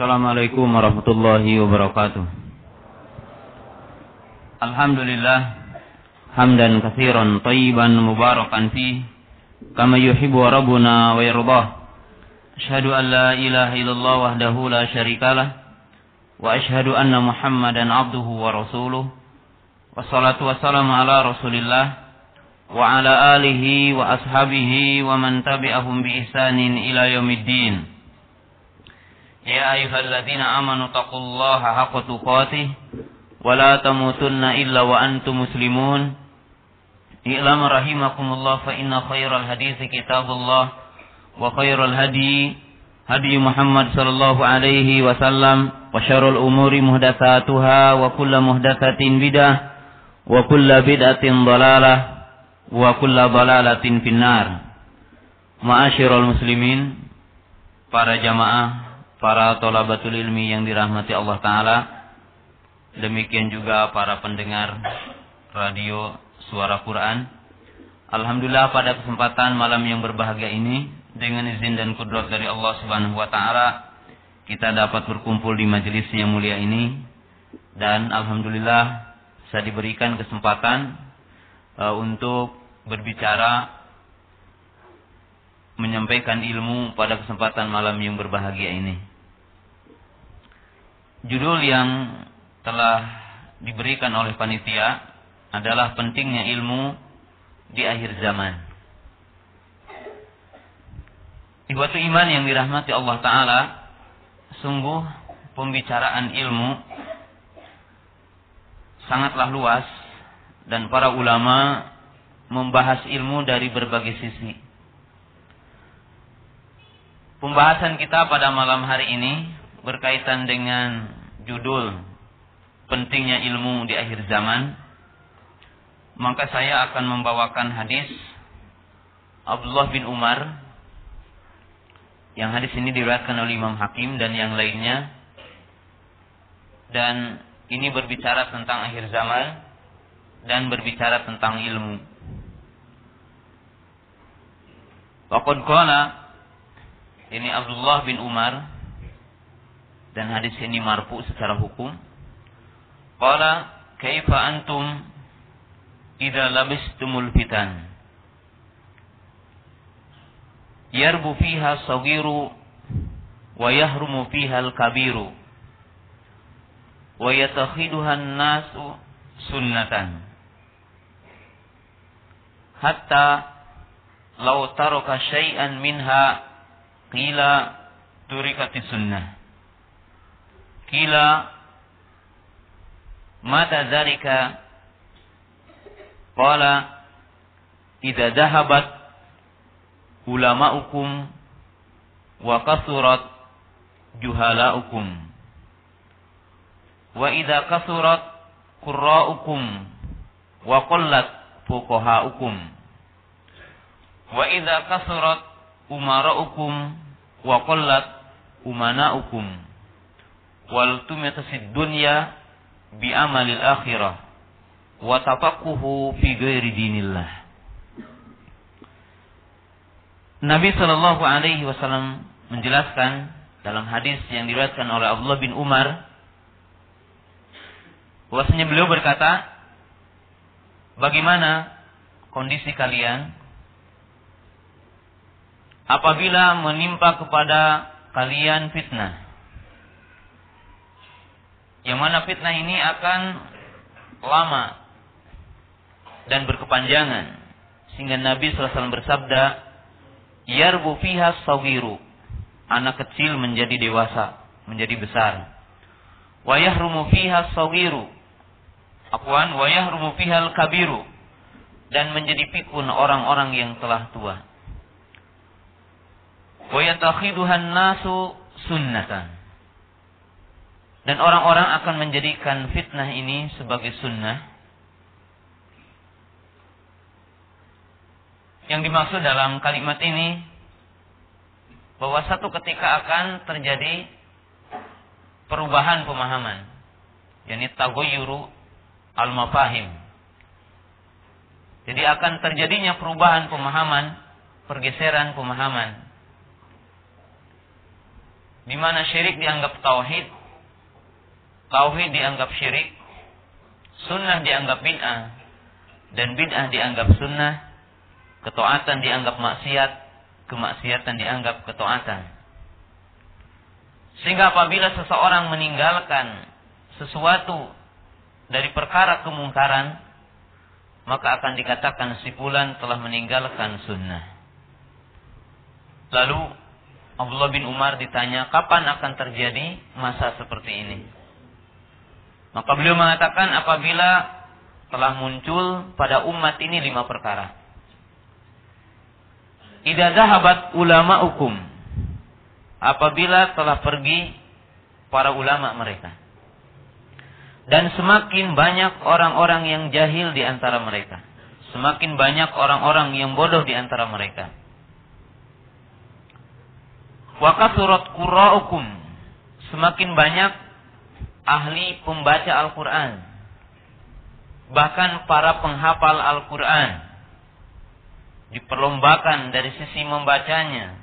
Assalamualaikum warahmatullahi wabarakatuh. Alhamdulillah hamdan katsiran tayyiban mubarakan fi kama yuhibbu rabbuna wa yardah. Asyhadu an la ilaha illallah wahdahu la syarikalah wa asyhadu anna Muhammadan abduhu wa rasuluh. Wassalatu wassalamu ala Rasulillah wa ala alihi wa ashabihi wa man tabi'ahum bi ihsanin ila yaumiddin. يا أيها الذين آمنوا اتقوا الله حق تقاته ولا تموتن إلا وأنتم مسلمون اعلم رحمكم الله فإن خير الحديث كتاب الله وخير الهدي هدي محمد صلى الله عليه وسلم وشر الأمور مهدثاتها وكل مهدثة بدعة وكل بدعة ضلالة وكل ضلالة في النار معاشر المسلمين para jamaah para tolabatul ilmi yang dirahmati Allah Ta'ala. Demikian juga para pendengar radio suara Quran. Alhamdulillah pada kesempatan malam yang berbahagia ini dengan izin dan kudrat dari Allah Subhanahu wa taala kita dapat berkumpul di majelis yang mulia ini dan alhamdulillah saya diberikan kesempatan uh, untuk berbicara menyampaikan ilmu pada kesempatan malam yang berbahagia ini. Judul yang telah diberikan oleh panitia adalah pentingnya ilmu di akhir zaman. Ibu iman yang dirahmati Allah Ta'ala, sungguh pembicaraan ilmu sangatlah luas dan para ulama membahas ilmu dari berbagai sisi. Pembahasan kita pada malam hari ini berkaitan dengan judul pentingnya ilmu di akhir zaman, maka saya akan membawakan hadis Abdullah bin Umar yang hadis ini diriwayatkan oleh Imam Hakim dan yang lainnya dan ini berbicara tentang akhir zaman dan berbicara tentang ilmu. Waqad qala ini Abdullah bin Umar dan hadis ini marfu secara hukum. Qala kaifa antum idza labistumul fitan? Yarbu fiha sagiru wa yahrumu fiha al-kabiru wa yatakhiduha an-nasu sunnatan hatta law taraka syai'an minha qila turikati sunnah Kila mata dzalika qala idza dhahabat ulama'ukum wa kasurat juhala'ukum. Wa idza kasurat qurra'ukum wa qallat fuqaha'ukum. Wa idza kasurat umara'ukum wa qallat umana'ukum wal tumitasid dunya bi amalil akhirah wa tafaqquhu fi ghairi dinillah. Nabi Shallallahu alaihi wasallam menjelaskan dalam hadis yang diriwayatkan oleh Abdullah bin Umar bahwasanya beliau berkata, "Bagaimana kondisi kalian apabila menimpa kepada kalian fitnah?" Yang mana fitnah ini akan lama dan berkepanjangan. Sehingga Nabi SAW bersabda, Yarbu fiha sawiru. Anak kecil menjadi dewasa, menjadi besar. Wa yahrumu fiha sawiru. Akuan, wa yahrumu fiha kabiru. Dan menjadi pikun orang-orang yang telah tua. Wa yatakhiduhan nasu sunnatan dan orang-orang akan menjadikan fitnah ini sebagai sunnah. Yang dimaksud dalam kalimat ini bahwa satu ketika akan terjadi perubahan pemahaman, yakni tagoyuru al-mafahim. Jadi akan terjadinya perubahan pemahaman, pergeseran pemahaman. di mana syirik dianggap tauhid, tauhid dianggap syirik, sunnah dianggap bid'ah, dan bid'ah dianggap sunnah, ketaatan dianggap maksiat, kemaksiatan dianggap ketaatan. Sehingga apabila seseorang meninggalkan sesuatu dari perkara kemungkaran, maka akan dikatakan si telah meninggalkan sunnah. Lalu Abdullah bin Umar ditanya, kapan akan terjadi masa seperti ini? Maka beliau mengatakan apabila telah muncul pada umat ini lima perkara. Ida zahabat ulama hukum. Apabila telah pergi para ulama mereka. Dan semakin banyak orang-orang yang jahil di antara mereka. Semakin banyak orang-orang yang bodoh di antara mereka. Surat qura'ukum. Semakin banyak ahli pembaca Al-Quran. Bahkan para penghafal Al-Quran. Diperlombakan dari sisi membacanya.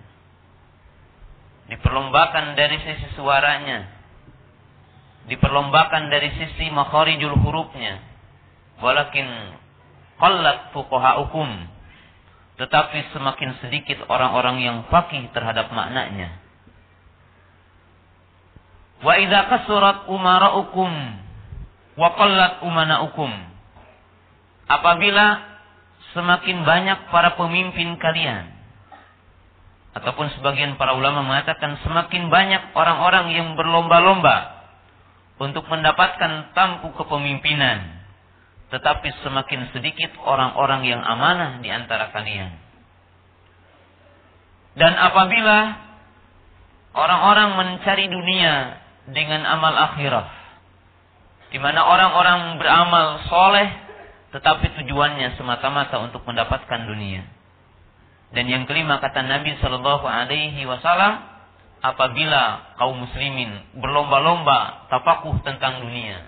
Diperlombakan dari sisi suaranya diperlombakan dari sisi makharijul hurufnya. Walakin qallat fuqaha'ukum. Tetapi semakin sedikit orang-orang yang fakih terhadap maknanya. Wa idza kasurat umara'ukum wa qallat umana'ukum. Apabila semakin banyak para pemimpin kalian ataupun sebagian para ulama mengatakan semakin banyak orang-orang yang berlomba-lomba untuk mendapatkan tampu kepemimpinan. Tetapi semakin sedikit orang-orang yang amanah di antara kalian. Dan apabila orang-orang mencari dunia dengan amal akhirah, di mana orang-orang beramal soleh, tetapi tujuannya semata-mata untuk mendapatkan dunia. Dan yang kelima kata Nabi Shallallahu Alaihi Wasallam, apabila kaum muslimin berlomba-lomba tafakuh tentang dunia,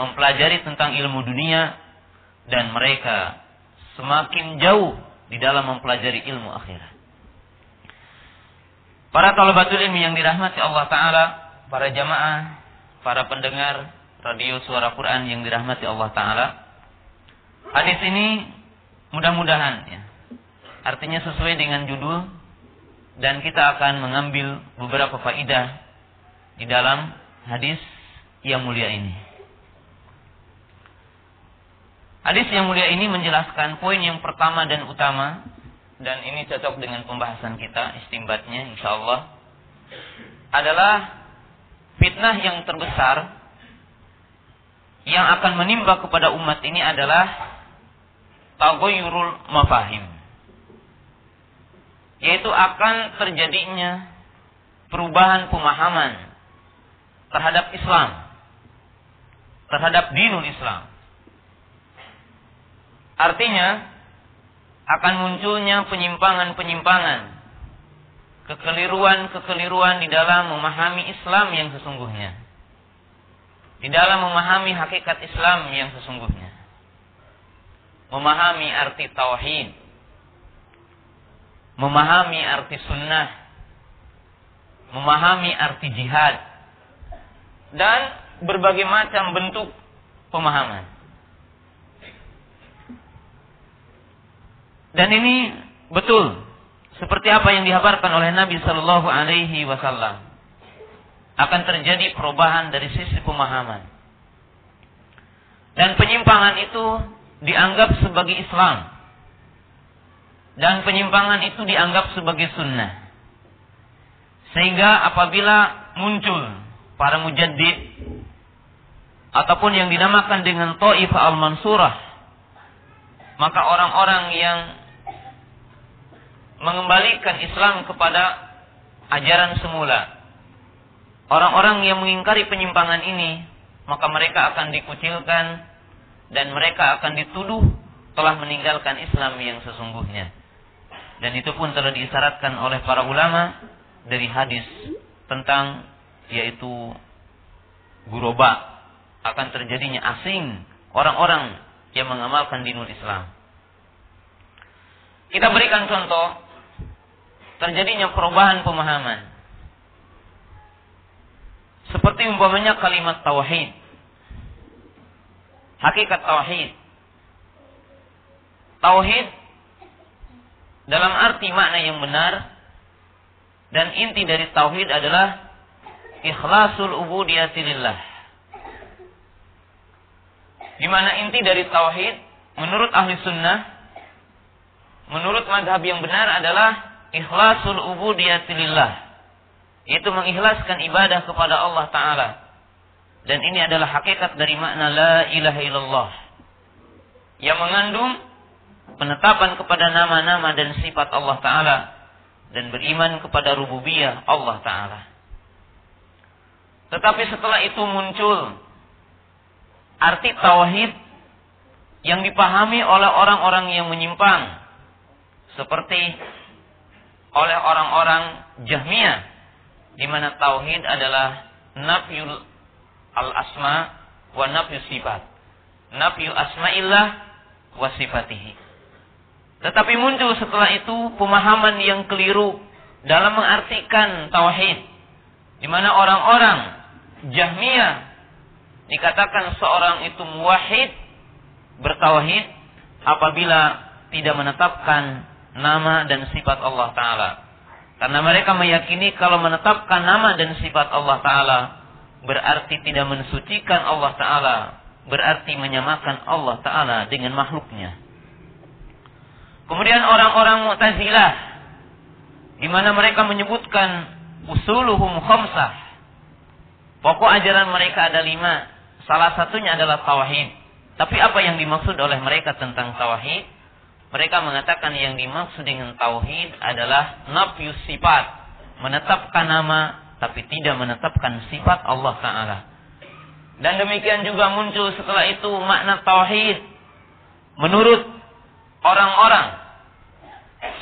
mempelajari tentang ilmu dunia dan mereka semakin jauh di dalam mempelajari ilmu akhirat. Para talabatul ilmi yang dirahmati Allah taala, para jamaah, para pendengar radio suara Quran yang dirahmati Allah taala. Hadis ini mudah-mudahan ya. Artinya sesuai dengan judul dan kita akan mengambil beberapa faidah di dalam hadis yang mulia ini. Hadis yang mulia ini menjelaskan poin yang pertama dan utama dan ini cocok dengan pembahasan kita istimbatnya insyaallah adalah fitnah yang terbesar yang akan menimba kepada umat ini adalah tagoyurul mafahim yaitu akan terjadinya perubahan pemahaman terhadap Islam, terhadap dinul Islam. Artinya akan munculnya penyimpangan-penyimpangan, kekeliruan-kekeliruan di dalam memahami Islam yang sesungguhnya. Di dalam memahami hakikat Islam yang sesungguhnya. Memahami arti tauhid, memahami arti sunnah, memahami arti jihad, dan berbagai macam bentuk pemahaman. Dan ini betul seperti apa yang dihabarkan oleh Nabi Shallallahu Alaihi Wasallam. Akan terjadi perubahan dari sisi pemahaman. Dan penyimpangan itu dianggap sebagai Islam. Dan penyimpangan itu dianggap sebagai sunnah. Sehingga apabila muncul para mujaddid ataupun yang dinamakan dengan Taifah al-Mansurah, maka orang-orang yang mengembalikan Islam kepada ajaran semula, orang-orang yang mengingkari penyimpangan ini, maka mereka akan dikucilkan dan mereka akan dituduh telah meninggalkan Islam yang sesungguhnya. Dan itu pun telah diisyaratkan oleh para ulama dari hadis tentang yaitu guroba akan terjadinya asing orang-orang yang mengamalkan dinul Islam. Kita berikan contoh terjadinya perubahan pemahaman Seperti umpamanya kalimat tauhid. Hakikat tauhid. Tauhid dalam arti makna yang benar dan inti dari tauhid adalah ikhlasul ubudiyati lillah. Di mana inti dari tauhid menurut ahli sunnah menurut madhab yang benar adalah ikhlasul ubudiyati lillah itu mengikhlaskan ibadah kepada Allah Ta'ala. Dan ini adalah hakikat dari makna la ilaha illallah. Yang mengandung penetapan kepada nama-nama dan sifat Allah Ta'ala. Dan beriman kepada rububiyah Allah Ta'ala. Tetapi setelah itu muncul arti tauhid yang dipahami oleh orang-orang yang menyimpang. Seperti oleh orang-orang Jahmiyah di mana tauhid adalah nafyul al asma wa nafyu sifat. Nafyu asma'illah wa sifatihi. Tetapi muncul setelah itu pemahaman yang keliru dalam mengartikan tauhid. Di mana orang-orang Jahmiyah dikatakan seorang itu muwahhid bertauhid apabila tidak menetapkan nama dan sifat Allah taala. Karena mereka meyakini kalau menetapkan nama dan sifat Allah Ta'ala berarti tidak mensucikan Allah Ta'ala. Berarti menyamakan Allah Ta'ala dengan makhluknya. Kemudian orang-orang Mu'tazilah di mana mereka menyebutkan usuluhum khamsah. Pokok ajaran mereka ada lima. Salah satunya adalah tauhid. Tapi apa yang dimaksud oleh mereka tentang tauhid? Mereka mengatakan yang dimaksud dengan tauhid adalah nafyu sifat, menetapkan nama tapi tidak menetapkan sifat Allah taala. Dan demikian juga muncul setelah itu makna tauhid menurut orang-orang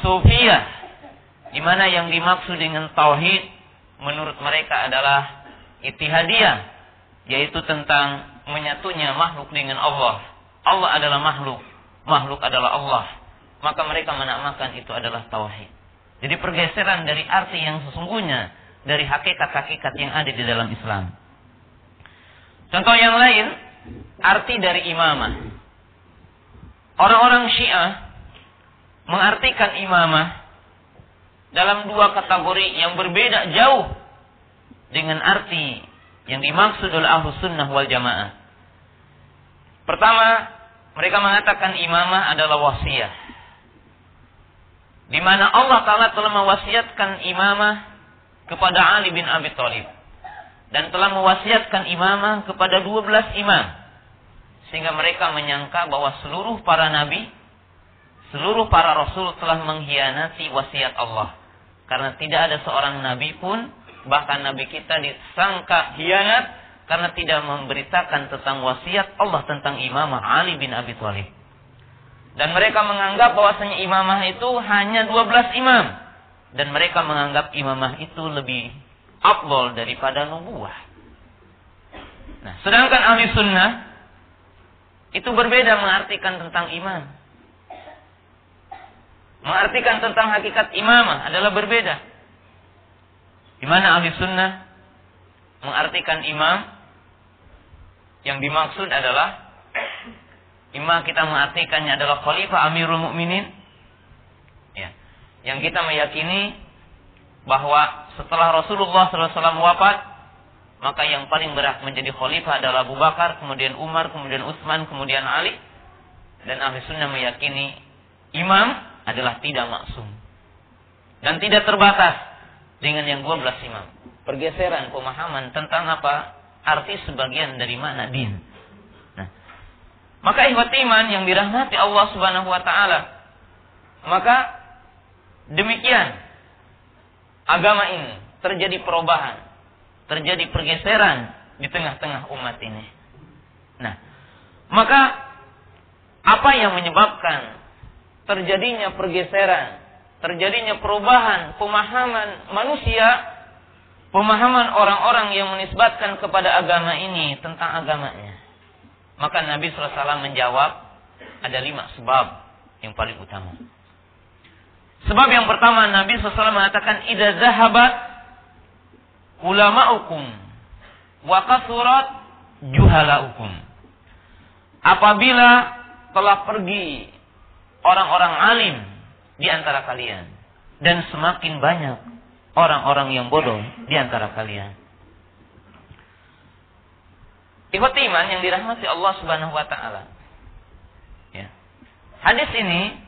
sufiyah di mana yang dimaksud dengan tauhid menurut mereka adalah itihadiyah yaitu tentang menyatunya makhluk dengan Allah. Allah adalah makhluk, makhluk adalah Allah maka mereka menamakan itu adalah tauhid. Jadi pergeseran dari arti yang sesungguhnya dari hakikat-hakikat yang ada di dalam Islam. Contoh yang lain, arti dari imamah. Orang-orang Syiah mengartikan imamah dalam dua kategori yang berbeda jauh dengan arti yang dimaksud oleh Ahlus Sunnah wal Jamaah. Pertama, mereka mengatakan imamah adalah wasiat di mana Allah Taala telah mewasiatkan imamah kepada Ali bin Abi Thalib. Dan telah mewasiatkan imamah kepada 12 imam. Sehingga mereka menyangka bahwa seluruh para nabi seluruh para rasul telah mengkhianati wasiat Allah. Karena tidak ada seorang nabi pun bahkan nabi kita disangka hianat karena tidak memberitakan tentang wasiat Allah tentang imamah Ali bin Abi Thalib dan mereka menganggap bahwasanya imamah itu hanya 12 imam. Dan mereka menganggap imamah itu lebih afdol daripada nubuah. Nah, sedangkan ahli sunnah itu berbeda mengartikan tentang imam. Mengartikan tentang hakikat imamah adalah berbeda. Di mana ahli sunnah mengartikan imam yang dimaksud adalah Ima kita mengartikannya adalah khalifah Amirul Mukminin. Ya. Yang kita meyakini bahwa setelah Rasulullah SAW wafat, maka yang paling berat menjadi khalifah adalah Abu Bakar, kemudian Umar, kemudian Utsman, kemudian Ali. Dan ahli sunnah meyakini imam adalah tidak maksum. Dan tidak terbatas dengan yang 12 imam. Pergeseran pemahaman tentang apa arti sebagian dari mana din. Maka ihwat iman yang dirahmati Allah Subhanahu wa taala. Maka demikian agama ini terjadi perubahan, terjadi pergeseran di tengah-tengah umat ini. Nah, maka apa yang menyebabkan terjadinya pergeseran, terjadinya perubahan pemahaman manusia, pemahaman orang-orang yang menisbatkan kepada agama ini tentang agamanya? Maka Nabi SAW menjawab ada lima sebab yang paling utama. Sebab yang pertama Nabi SAW mengatakan Ida zahabat ulama'ukum wa kasurat juhalaukum. Apabila telah pergi orang-orang alim di antara kalian dan semakin banyak orang-orang yang bodoh di antara kalian. Ikhwati iman yang dirahmati Allah Subhanahu wa taala. Ya. Hadis ini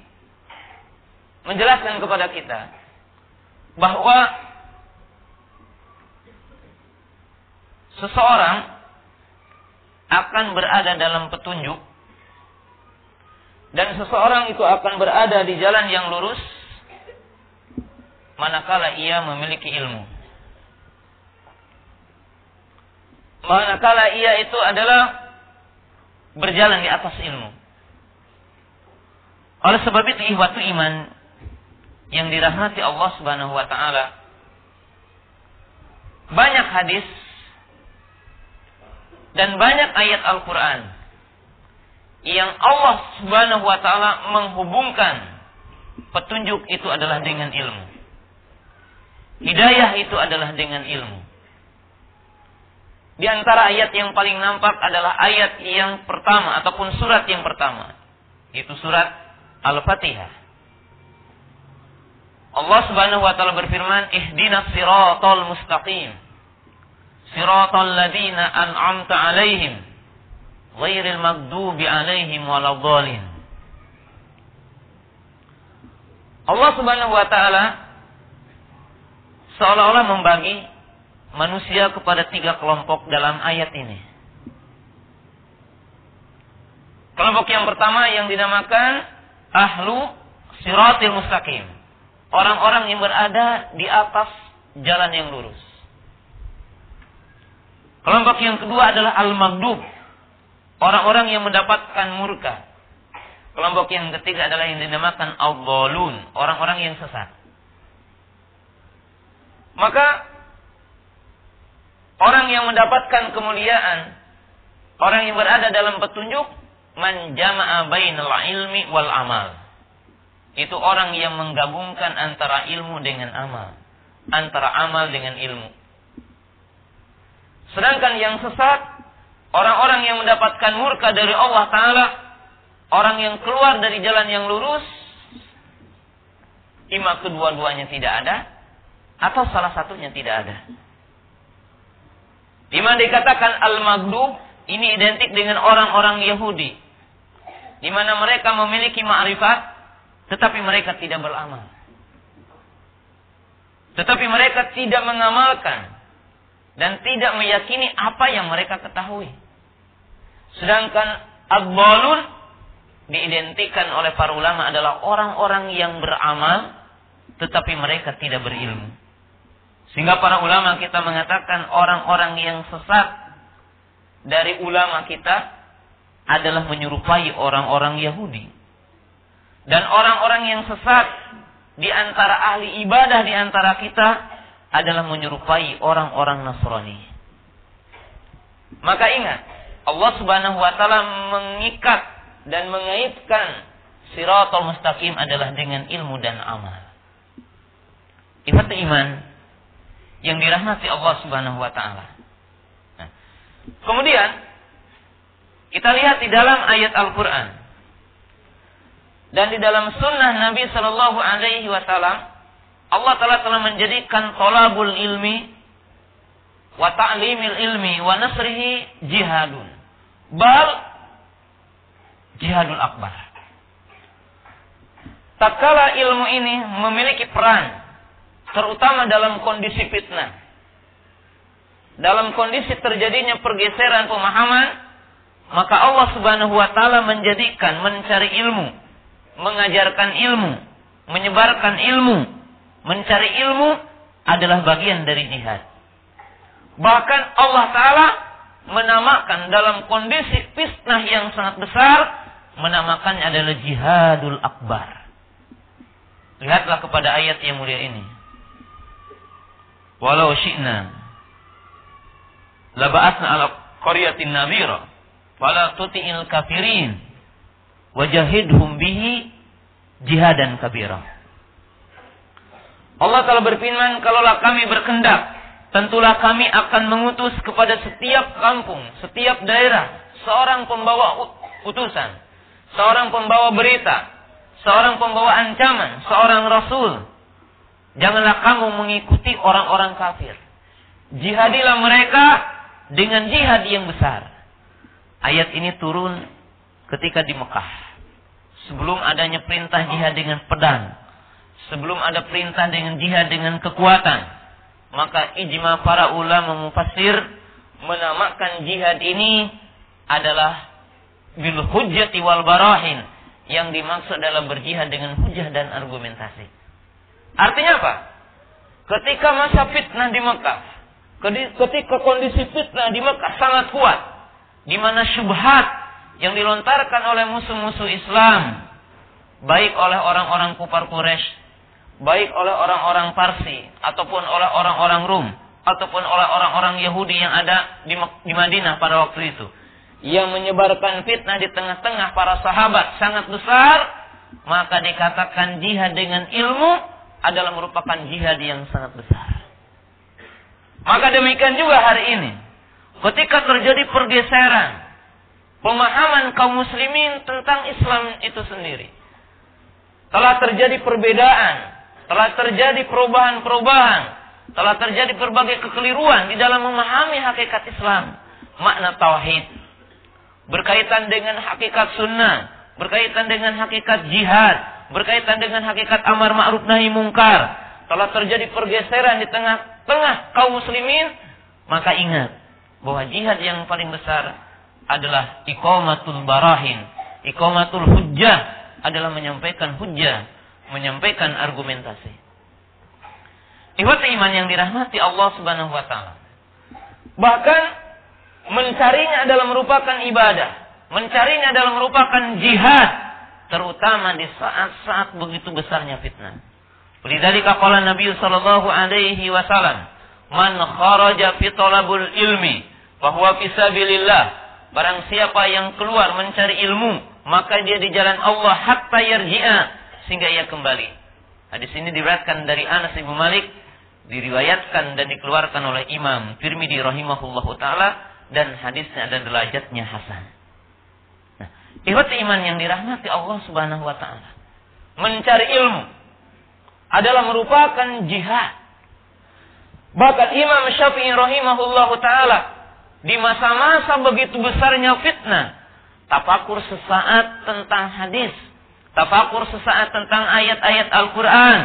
menjelaskan kepada kita bahwa seseorang akan berada dalam petunjuk dan seseorang itu akan berada di jalan yang lurus manakala ia memiliki ilmu. Manakala ia itu adalah berjalan di atas ilmu. Oleh sebab itu ihwatu iman yang dirahmati Allah Subhanahu wa taala banyak hadis dan banyak ayat Al-Qur'an yang Allah Subhanahu wa taala menghubungkan petunjuk itu adalah dengan ilmu. Hidayah itu adalah dengan ilmu. Di antara ayat yang paling nampak adalah ayat yang pertama ataupun surat yang pertama, yaitu surat Al-Fatihah. Allah Subhanahu wa taala berfirman, "Ihdinas siratal mustaqim." Siratal ladzina an'amta 'alaihim ghairil maghdubi 'alaihim waladdallin. Allah Subhanahu wa taala seolah-olah membagi manusia kepada tiga kelompok dalam ayat ini. Kelompok yang pertama yang dinamakan ahlu siratil mustaqim. Orang-orang yang berada di atas jalan yang lurus. Kelompok yang kedua adalah al-maghdub. Orang-orang yang mendapatkan murka. Kelompok yang ketiga adalah yang dinamakan al-dhalun, orang-orang yang sesat. Maka orang yang mendapatkan kemuliaan, orang yang berada dalam petunjuk, man jama'a bainal ilmi wal amal. Itu orang yang menggabungkan antara ilmu dengan amal, antara amal dengan ilmu. Sedangkan yang sesat, orang-orang yang mendapatkan murka dari Allah Ta'ala, orang yang keluar dari jalan yang lurus, ima kedua-duanya tidak ada, atau salah satunya tidak ada. Di mana dikatakan al-maghdub ini identik dengan orang-orang Yahudi. Di mana mereka memiliki ma'rifat tetapi mereka tidak beramal. Tetapi mereka tidak mengamalkan dan tidak meyakini apa yang mereka ketahui. Sedangkan abbalun diidentikan oleh para ulama adalah orang-orang yang beramal tetapi mereka tidak berilmu. Sehingga para ulama kita mengatakan orang-orang yang sesat dari ulama kita adalah menyerupai orang-orang Yahudi. Dan orang-orang yang sesat di antara ahli ibadah di antara kita adalah menyerupai orang-orang Nasrani. Maka ingat, Allah Subhanahu wa taala mengikat dan mengaitkan siratal mustaqim adalah dengan ilmu dan amal. Ifat iman yang dirahmati Allah Subhanahu wa taala. Nah, kemudian kita lihat di dalam ayat Al-Qur'an dan di dalam sunnah Nabi Shallallahu alaihi wasallam Allah telah telah menjadikan tolabul ilmi wa ta'limil ilmi wa nasrihi jihadun. Bal jihadul akbar. Tatkala ilmu ini memiliki peran terutama dalam kondisi fitnah. Dalam kondisi terjadinya pergeseran pemahaman, maka Allah Subhanahu wa taala menjadikan mencari ilmu, mengajarkan ilmu, menyebarkan ilmu, mencari ilmu adalah bagian dari jihad. Bahkan Allah taala menamakan dalam kondisi fitnah yang sangat besar menamakannya adalah jihadul akbar. Lihatlah kepada ayat yang mulia ini walau syi'na. Laba'atna ala qaryatin nabira fala tuti'il kafirin. Wajahidhum bihi jihadan kabira. Allah telah berfirman kalaulah kami berkendak tentulah kami akan mengutus kepada setiap kampung, setiap daerah, seorang pembawa utusan, seorang pembawa berita, seorang pembawa ancaman, seorang rasul. Janganlah kamu mengikuti orang-orang kafir. Jihadilah mereka dengan jihad yang besar. Ayat ini turun ketika di Mekah. Sebelum adanya perintah jihad dengan pedang. Sebelum ada perintah dengan jihad dengan kekuatan maka ijma para ulama mufassir menamakan jihad ini adalah bil hujjati wal barahin yang dimaksud adalah berjihad dengan hujah dan argumentasi. Artinya apa? Ketika masa fitnah di Mekah, ketika kondisi fitnah di Mekah sangat kuat, di mana syubhat yang dilontarkan oleh musuh-musuh Islam, baik oleh orang-orang kufar Quraisy baik oleh orang-orang Parsi ataupun oleh orang-orang Rum ataupun oleh orang-orang Yahudi yang ada di, di Madinah pada waktu itu yang menyebarkan fitnah di tengah-tengah para sahabat sangat besar maka dikatakan jihad dengan ilmu adalah merupakan jihad yang sangat besar. Maka demikian juga hari ini ketika terjadi pergeseran pemahaman kaum muslimin tentang Islam itu sendiri telah terjadi perbedaan telah terjadi perubahan-perubahan, telah terjadi berbagai kekeliruan di dalam memahami hakikat Islam, makna tauhid, berkaitan dengan hakikat sunnah, berkaitan dengan hakikat jihad, berkaitan dengan hakikat amar ma'ruf nahi mungkar, telah terjadi pergeseran di tengah-tengah kaum muslimin, maka ingat bahwa jihad yang paling besar adalah iqamatul barahin, iqamatul hujjah adalah menyampaikan hujjah menyampaikan argumentasi. Ikhwat iman yang dirahmati Allah Subhanahu wa taala. Bahkan mencarinya adalah merupakan ibadah, mencarinya adalah merupakan jihad, terutama di saat-saat begitu besarnya fitnah. Lidzalika qala Nabi sallallahu alaihi wasallam, "Man kharaja fi talabul ilmi bahwa fisabilillah." Barang siapa yang keluar mencari ilmu, maka dia di jalan Allah hatta yarji'a sehingga ia kembali. Hadis ini diriwayatkan dari Anas bin Malik, diriwayatkan dan dikeluarkan oleh Imam Tirmidzi rahimahullahu taala dan hadisnya ada derajatnya hasan. Ihwat iman yang dirahmati Allah Subhanahu wa taala. Mencari ilmu adalah merupakan jihad. Bahkan Imam Syafi'i rahimahullahu taala di masa-masa begitu besarnya fitnah, tapakur sesaat tentang hadis tafakur sesaat tentang ayat-ayat Al-Quran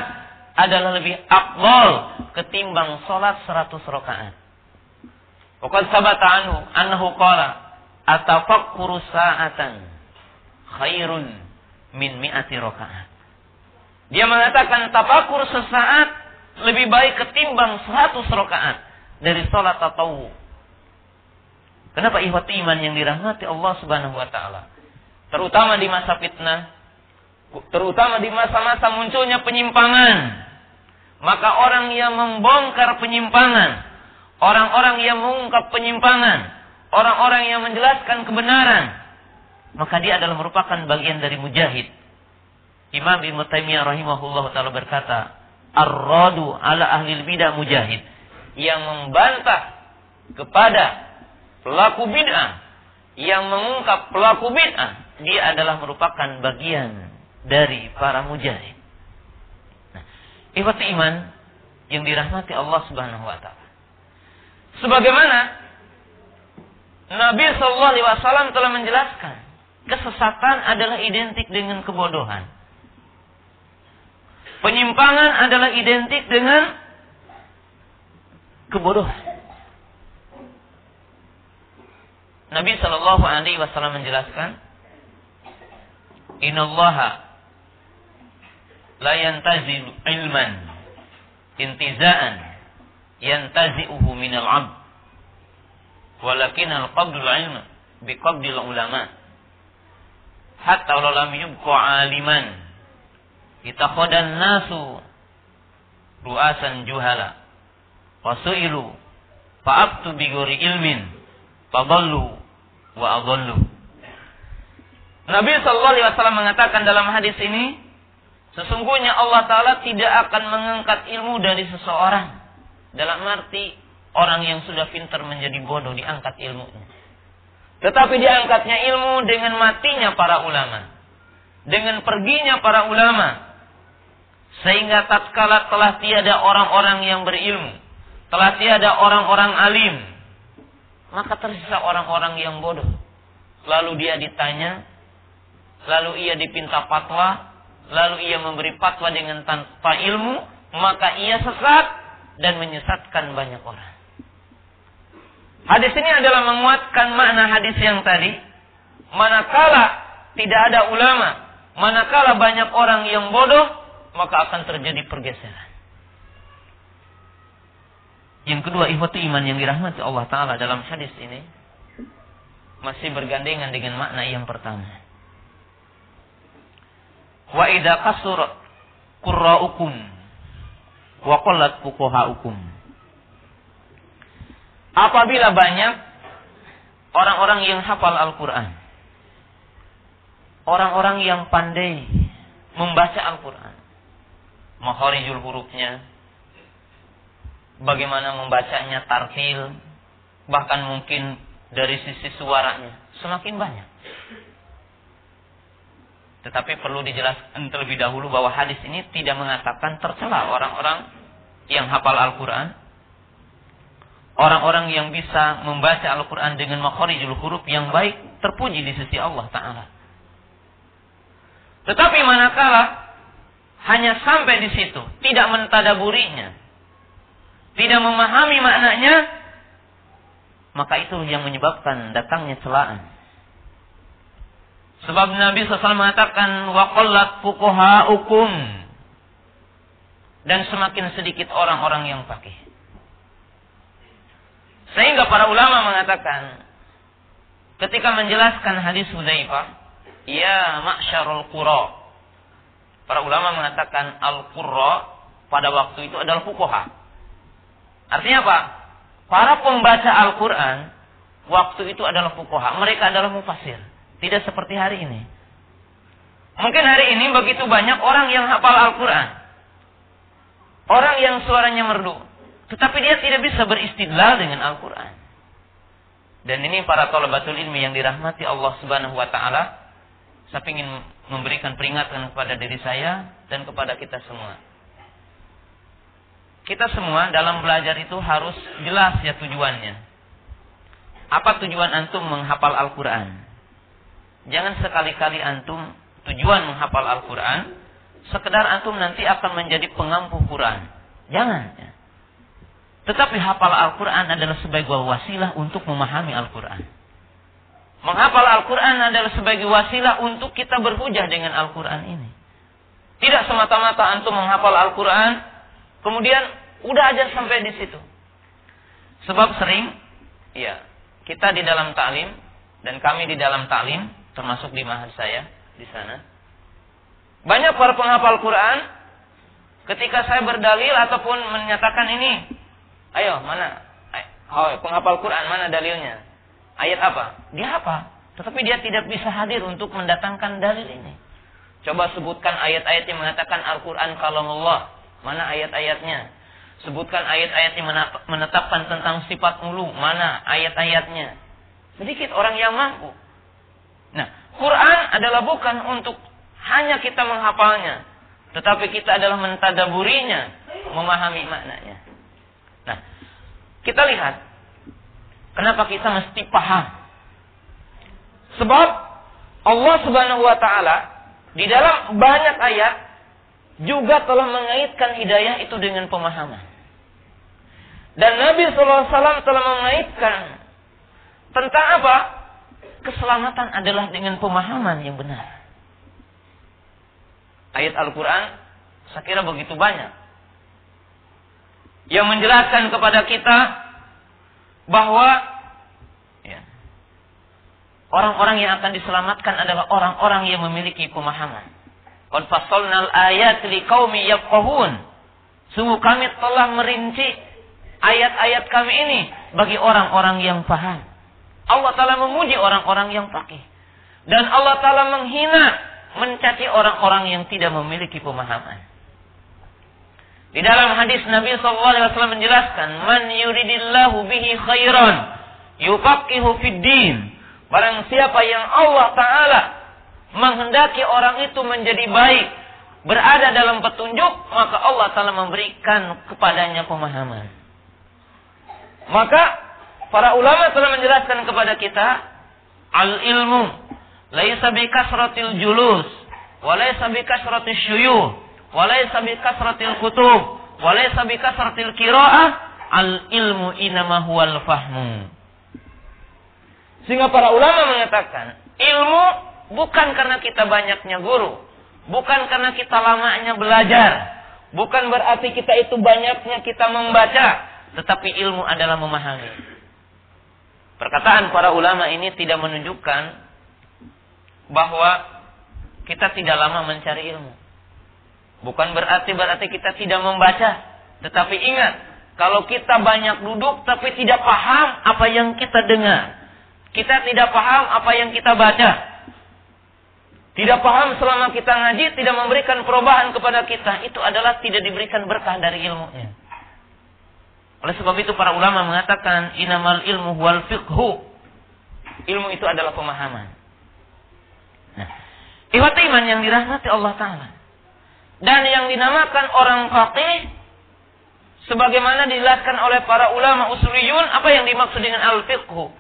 adalah lebih akbal ketimbang sholat seratus rakaat. Bukan sabata anhu annahu qala atafakkuru sa'atan khairun min mi'ati rakaat. Dia mengatakan tafakur sesaat lebih baik ketimbang seratus rakaat dari sholat tatawu. Kenapa ihwati iman yang dirahmati Allah Subhanahu wa taala? Terutama di masa fitnah, terutama di masa-masa munculnya penyimpangan. Maka orang yang membongkar penyimpangan, orang-orang yang mengungkap penyimpangan, orang-orang yang menjelaskan kebenaran, maka dia adalah merupakan bagian dari mujahid. Imam Ibnu Taimiyah rahimahullah taala berkata, "Ar-radu ala ahli bidah mujahid." Yang membantah kepada pelaku bid'ah, yang mengungkap pelaku bid'ah, dia adalah merupakan bagian dari para mujahid. Nah, iman yang dirahmati Allah Subhanahu wa taala. Sebagaimana Nabi sallallahu alaihi wasallam telah menjelaskan, kesesatan adalah identik dengan kebodohan. Penyimpangan adalah identik dengan kebodohan. Nabi Shallallahu Alaihi Wasallam menjelaskan, Innallaha la yantazi ilman intizaan yantazi'uhu minal 'abd walakin al-qabdul ilm biqabdil ulama hatta law lam yubqa 'aliman itakhadan nasu ru'asan juhala wasu'ilu fa'abtu bi ghairi ilmin fadallu wa adallu Nabi sallallahu alaihi wasallam mengatakan dalam hadis ini Sesungguhnya Allah Ta'ala tidak akan mengangkat ilmu dari seseorang. Dalam arti orang yang sudah pintar menjadi bodoh diangkat ilmunya. Tetapi diangkatnya ilmu dengan matinya para ulama. Dengan perginya para ulama. Sehingga tatkala telah tiada orang-orang yang berilmu. Telah tiada orang-orang alim. Maka tersisa orang-orang yang bodoh. Lalu dia ditanya. Lalu ia dipinta fatwa. Lalu ia memberi fatwa dengan tanpa ilmu. Maka ia sesat dan menyesatkan banyak orang. Hadis ini adalah menguatkan makna hadis yang tadi. Manakala tidak ada ulama, manakala banyak orang yang bodoh, maka akan terjadi pergeseran. Yang kedua, ihwatu iman yang dirahmati Allah Ta'ala dalam hadis ini masih bergandengan dengan makna yang pertama. Wa idha kasur qurra'ukum wa qullat fuqaha'ukum apabila banyak orang-orang yang hafal Al-Quran, orang-orang yang pandai membaca Al-Quran, makharijul hurufnya, bagaimana membacanya tartil, bahkan mungkin dari sisi suaranya, semakin banyak. Tetapi perlu dijelaskan terlebih dahulu bahwa hadis ini tidak mengatakan tercela orang-orang yang hafal Al-Quran Orang-orang yang bisa membaca Al-Quran dengan makharijul huruf yang baik terpuji di sisi Allah Ta'ala. Tetapi manakala hanya sampai di situ, tidak mentadaburinya, tidak memahami maknanya, maka itu yang menyebabkan datangnya celaan. Sebab Nabi SAW mengatakan waqallat fuqaha'ukum dan semakin sedikit orang-orang yang pakai. Sehingga para ulama mengatakan ketika menjelaskan hadis Hudzaifah, ya ma'syarul qura. Para ulama mengatakan al-qurra pada waktu itu adalah fuqaha. Artinya apa? Para pembaca Al-Qur'an waktu itu adalah fuqaha. Mereka adalah mufasir. Tidak seperti hari ini. Mungkin hari ini begitu banyak orang yang hafal Al-Quran. Orang yang suaranya merdu. Tetapi dia tidak bisa beristidlal dengan Al-Quran. Dan ini para tolabatul ilmi yang dirahmati Allah subhanahu wa ta'ala. Saya ingin memberikan peringatan kepada diri saya dan kepada kita semua. Kita semua dalam belajar itu harus jelas ya tujuannya. Apa tujuan antum menghafal Al-Quran? Jangan sekali-kali antum tujuan menghafal Al-Quran, sekedar antum nanti akan menjadi pengampu Quran. Jangan. Ya. Tetapi hafal Al-Quran adalah sebagai wasilah untuk memahami Al-Quran. Menghafal Al-Quran adalah sebagai wasilah untuk kita berhujah dengan Al-Quran ini. Tidak semata-mata antum menghafal Al-Quran, kemudian udah aja sampai di situ. Sebab sering, ya, kita di dalam taklim dan kami di dalam taklim, termasuk di mahal saya di sana, banyak para penghafal Quran, ketika saya berdalil ataupun menyatakan ini Ayo, mana? Oh, penghafal Quran, mana dalilnya? Ayat apa? Dia apa? Tetapi dia tidak bisa hadir untuk mendatangkan dalil ini. Coba sebutkan ayat-ayat yang mengatakan Al-Quran kalau Allah. Mana ayat-ayatnya? Sebutkan ayat-ayat yang menetapkan tentang sifat ulu. Mana ayat-ayatnya? Sedikit orang yang mampu. Nah, Quran adalah bukan untuk hanya kita menghafalnya. Tetapi kita adalah mentadaburinya. Memahami maknanya. Kita lihat. Kenapa kita mesti paham? Sebab Allah Subhanahu wa taala di dalam banyak ayat juga telah mengaitkan hidayah itu dengan pemahaman. Dan Nabi SAW telah mengaitkan tentang apa? Keselamatan adalah dengan pemahaman yang benar. Ayat Al-Quran saya kira begitu banyak yang menjelaskan kepada kita bahwa ya, orang-orang yang akan diselamatkan adalah orang-orang yang memiliki pemahaman. Qad fassalnal ayat liqaumi yafqahun. Sungguh kami telah merinci ayat-ayat kami ini bagi orang-orang yang paham. Allah Ta'ala memuji orang-orang yang fakih. Dan Allah Ta'ala menghina, mencaci orang-orang yang tidak memiliki pemahaman. Di dalam hadis Nabi SAW menjelaskan, Man yuridillahu bihi khairan, yufaqihu fid din. Barang siapa yang Allah Ta'ala menghendaki orang itu menjadi baik, berada dalam petunjuk, maka Allah Ta'ala memberikan kepadanya pemahaman. Maka para ulama telah menjelaskan kepada kita, al ilmu laisa bi kasratil julus, wa laisa bi kasratil syuyuh, walaysa bi kasratil kutub walaysa bi kasratil qiraah al ilmu inama huwal fahmu. Sehingga para ulama mengatakan ilmu bukan karena kita banyaknya guru bukan karena kita lamanya belajar bukan berarti kita itu banyaknya kita membaca tetapi ilmu adalah memahami. Perkataan para ulama ini tidak menunjukkan bahwa kita tidak lama mencari ilmu Bukan berarti berarti kita tidak membaca. Tetapi ingat, kalau kita banyak duduk tapi tidak paham apa yang kita dengar. Kita tidak paham apa yang kita baca. Tidak paham selama kita ngaji tidak memberikan perubahan kepada kita. Itu adalah tidak diberikan berkah dari ilmunya. Oleh sebab itu para ulama mengatakan inamal ilmu wal fiqhu. Ilmu itu adalah pemahaman. Nah, iman yang dirahmati Allah Ta'ala. Dan yang dinamakan orang faqih sebagaimana dijelaskan oleh para ulama usuliyun apa yang dimaksud dengan al-fiqhu?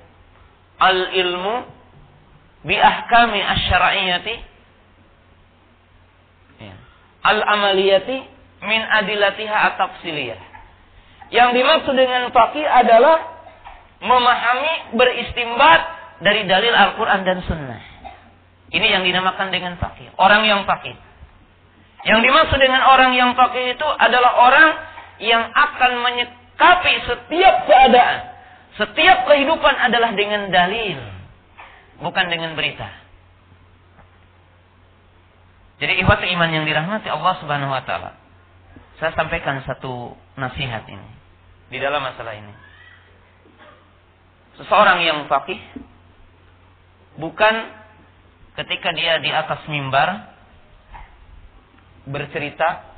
Al-ilmu bi ahkami asy-syar'iyyati ya. al-amaliyati min adilatiha at-tafsiliyah. Yang dimaksud dengan faqih adalah memahami beristimbat dari dalil Al-Qur'an dan Sunnah. Ini yang dinamakan dengan faqih. Orang yang faqih. Yang dimaksud dengan orang yang fakih itu adalah orang yang akan menyikapi setiap keadaan. Setiap kehidupan adalah dengan dalil. Bukan dengan berita. Jadi ikhwat iman yang dirahmati Allah subhanahu wa ta'ala. Saya sampaikan satu nasihat ini. Di dalam masalah ini. Seseorang yang fakih. Bukan ketika dia di atas mimbar bercerita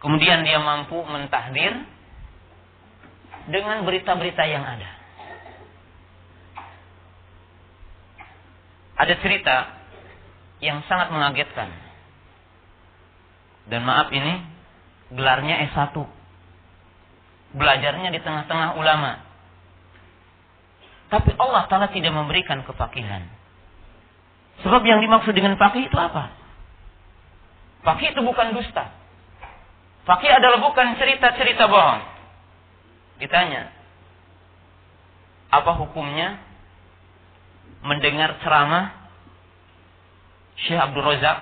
kemudian dia mampu mentahdir dengan berita-berita yang ada. Ada cerita yang sangat mengagetkan. Dan maaf ini gelarnya S1. Belajarnya di tengah-tengah ulama. Tapi Allah Ta'ala tidak memberikan kefakihan. Sebab yang dimaksud dengan fakih itu apa? Fakih itu bukan dusta. Fakih adalah bukan cerita-cerita bohong. Ditanya, apa hukumnya mendengar ceramah Syekh Abdul Razak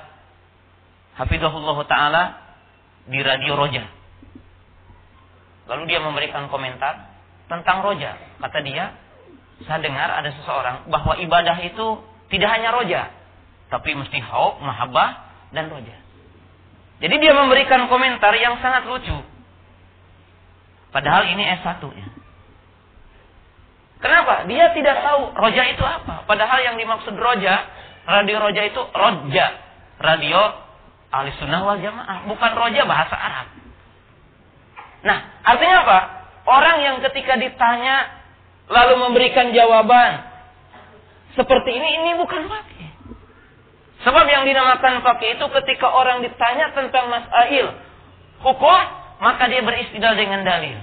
Hafizahullah Ta'ala di Radio Roja. Lalu dia memberikan komentar tentang Roja. Kata dia, saya dengar ada seseorang bahwa ibadah itu tidak hanya Roja. Tapi mesti hauk, mahabbah, dan Roja. Jadi dia memberikan komentar yang sangat lucu. Padahal ini S1 ya. Kenapa? Dia tidak tahu roja itu apa. Padahal yang dimaksud roja, radio roja itu roja. Radio ahli sunnah wal jamaah. Bukan roja bahasa Arab. Nah, artinya apa? Orang yang ketika ditanya lalu memberikan jawaban seperti ini, ini bukan wakil. Sebab yang dinamakan fakih itu ketika orang ditanya tentang masail hukum, maka dia beristidlal dengan dalil.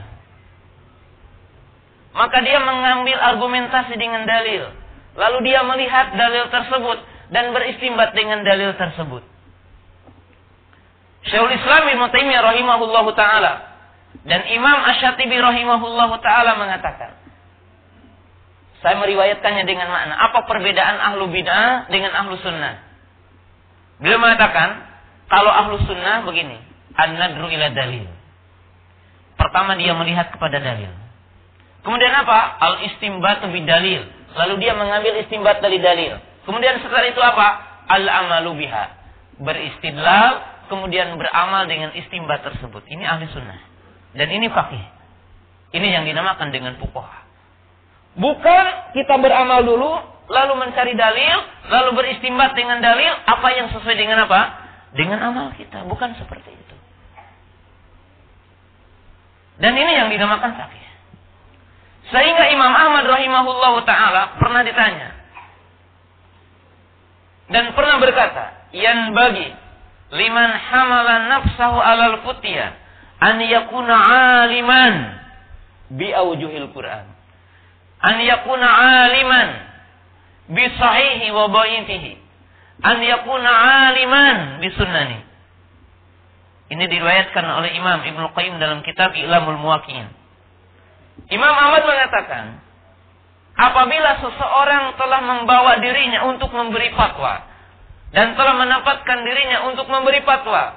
Maka dia mengambil argumentasi dengan dalil. Lalu dia melihat dalil tersebut dan beristimbat dengan dalil tersebut. Syekhul Islam Ibn Taimiyah rahimahullahu taala dan Imam Asy-Syatibi rahimahullahu taala mengatakan saya meriwayatkannya dengan makna apa perbedaan ahlu bid'ah dengan ahlu sunnah Beliau mengatakan, kalau ahlu sunnah begini, an-nadru ila dalil. Pertama dia melihat kepada dalil. Kemudian apa? Al-istimbat dalil. Lalu dia mengambil istimbat dari dalil. Kemudian setelah itu apa? Al-amalu biha. Beristidlal, kemudian beramal dengan istimbat tersebut. Ini ahli sunnah. Dan ini fakih. Ini yang dinamakan dengan fuqaha. Bukan kita beramal dulu, lalu mencari dalil, lalu beristimbat dengan dalil, apa yang sesuai dengan apa? Dengan amal kita, bukan seperti itu. Dan ini yang dinamakan fakih. Sehingga Imam Ahmad rahimahullah taala pernah ditanya dan pernah berkata, "Yan bagi liman hamala nafsahu alal futya an yakuna aliman bi aujuhil Quran." An yakuna aliman bi sahihi wa dha'ifihi. An yakuna aliman bi sunnani. Ini diriwayatkan oleh Imam Ibnu Qayyim dalam kitab Ilamul Muwaqqi'in. Imam Ahmad mengatakan, apabila seseorang telah membawa dirinya untuk memberi fatwa dan telah menempatkan dirinya untuk memberi fatwa,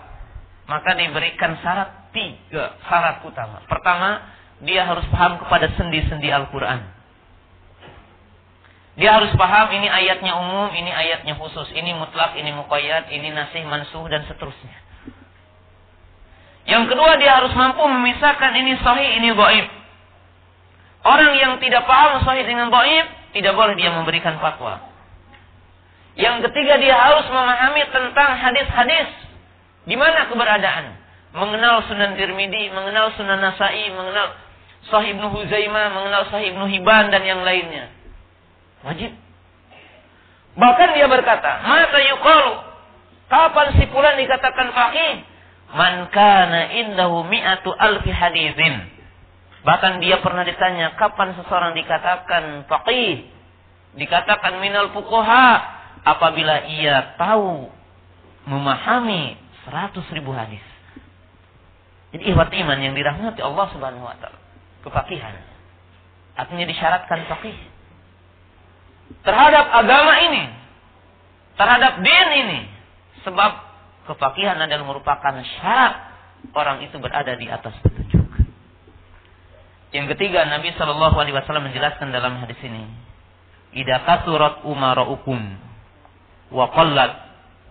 maka diberikan syarat tiga syarat utama. Pertama, dia harus paham kepada sendi-sendi Al-Quran. Dia harus paham ini ayatnya umum, ini ayatnya khusus, ini mutlak, ini muqayyad, ini nasih mansuh dan seterusnya. Yang kedua dia harus mampu memisahkan ini sahih, ini dhaif. Orang yang tidak paham sahih dengan dhaif, tidak boleh dia memberikan fatwa. Yang ketiga dia harus memahami tentang hadis-hadis di mana keberadaan. Mengenal Sunan Tirmidzi, mengenal Sunan Nasai, mengenal Sahih Ibnu Huzaimah, mengenal Sahih Ibnu Hibban dan yang lainnya. Wajib. Bahkan dia berkata, "Mata yuqalu?" Kapan si fulan dikatakan faqih? Man kana indahu mi'atu alfi hadithin. Bahkan dia pernah ditanya, kapan seseorang dikatakan faqih? Dikatakan minal fuqaha apabila ia tahu memahami seratus ribu hadis. Jadi ihwat iman yang dirahmati Allah Subhanahu wa taala, kefakihan. Artinya disyaratkan faqih. Terhadap agama ini, terhadap din ini, sebab kefakihan adalah merupakan syarat orang itu berada di atas petunjuk. Yang ketiga, Nabi Shallallahu Alaihi Wasallam menjelaskan dalam hadis ini, "Ida kasurat umaraukum wa qallat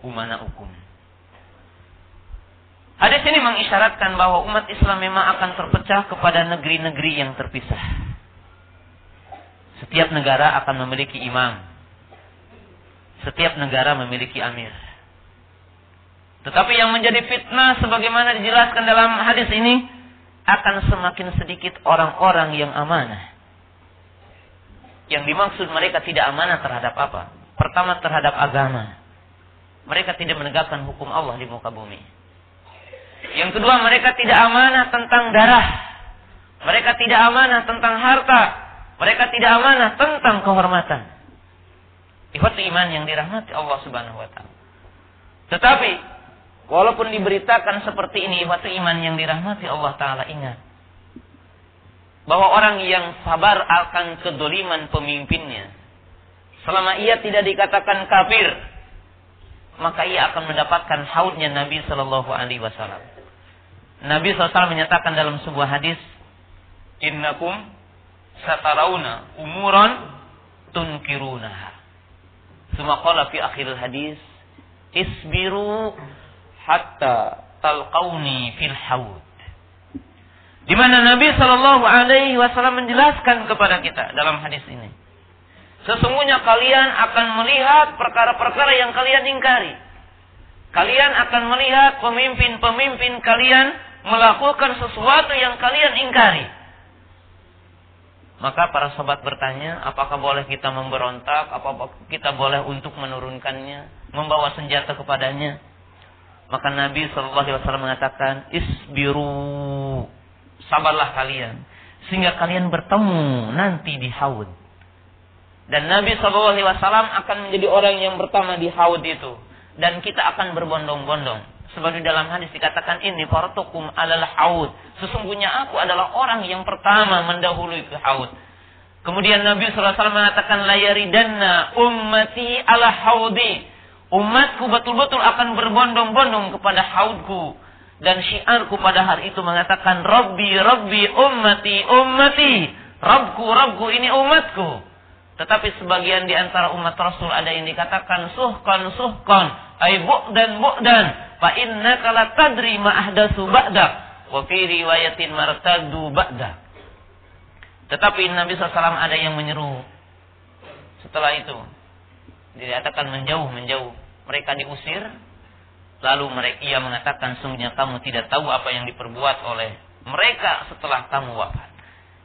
umanaukum." Hadis ini mengisyaratkan bahwa umat Islam memang akan terpecah kepada negeri-negeri yang terpisah. Setiap negara akan memiliki imam. Setiap negara memiliki amir. Tetapi yang menjadi fitnah sebagaimana dijelaskan dalam hadis ini akan semakin sedikit orang-orang yang amanah. Yang dimaksud mereka tidak amanah terhadap apa? Pertama terhadap agama. Mereka tidak menegakkan hukum Allah di muka bumi. Yang kedua mereka tidak amanah tentang darah. Mereka tidak amanah tentang harta. Mereka tidak amanah tentang kehormatan. Ikhwatu iman yang dirahmati Allah Subhanahu wa taala. Tetapi walaupun diberitakan seperti ini ikhwatu iman yang dirahmati Allah taala ingat bahwa orang yang sabar akan kedoliman pemimpinnya selama ia tidak dikatakan kafir maka ia akan mendapatkan haudnya Nabi Shallallahu Alaihi Wasallam. Nabi SAW menyatakan dalam sebuah hadis, Innakum satarauna umuran tunkirunaha. Suma qala fi akhir hadis, isbiru hatta talqauni fil haud. Di mana Nabi Shallallahu Alaihi Wasallam menjelaskan kepada kita dalam hadis ini, sesungguhnya kalian akan melihat perkara-perkara yang kalian ingkari. Kalian akan melihat pemimpin-pemimpin kalian melakukan sesuatu yang kalian ingkari. Maka para sahabat bertanya, apakah boleh kita memberontak? Apakah kita boleh untuk menurunkannya? Membawa senjata kepadanya? Maka Nabi Shallallahu Alaihi Wasallam mengatakan, isbiru, sabarlah kalian, sehingga kalian bertemu nanti di haud. Dan Nabi Shallallahu Alaihi Wasallam akan menjadi orang yang pertama di haud itu, dan kita akan berbondong-bondong. Sebab di dalam hadis dikatakan ini fartukum alal haud. Sesungguhnya aku adalah orang yang pertama mendahului ke haud. Kemudian Nabi SAW mengatakan layaridanna ummati ala haudi. Umatku betul-betul akan berbondong-bondong kepada haudku. Dan syiarku pada hari itu mengatakan Rabbi, Rabbi, ummati, ummati. Rabbku, Rabbku, ini umatku. Tetapi sebagian di antara umat Rasul ada yang dikatakan suhkan, suhkan. Ay bu'dan, bu'dan. Fa innaka la tadri ma ahdatsu ba'dak wa fi riwayatin martaddu ba'dak. Tetapi Nabi SAW ada yang menyeru. Setelah itu dikatakan menjauh, menjauh. Mereka diusir. Lalu mereka ia mengatakan sungguhnya kamu tidak tahu apa yang diperbuat oleh mereka setelah kamu wafat.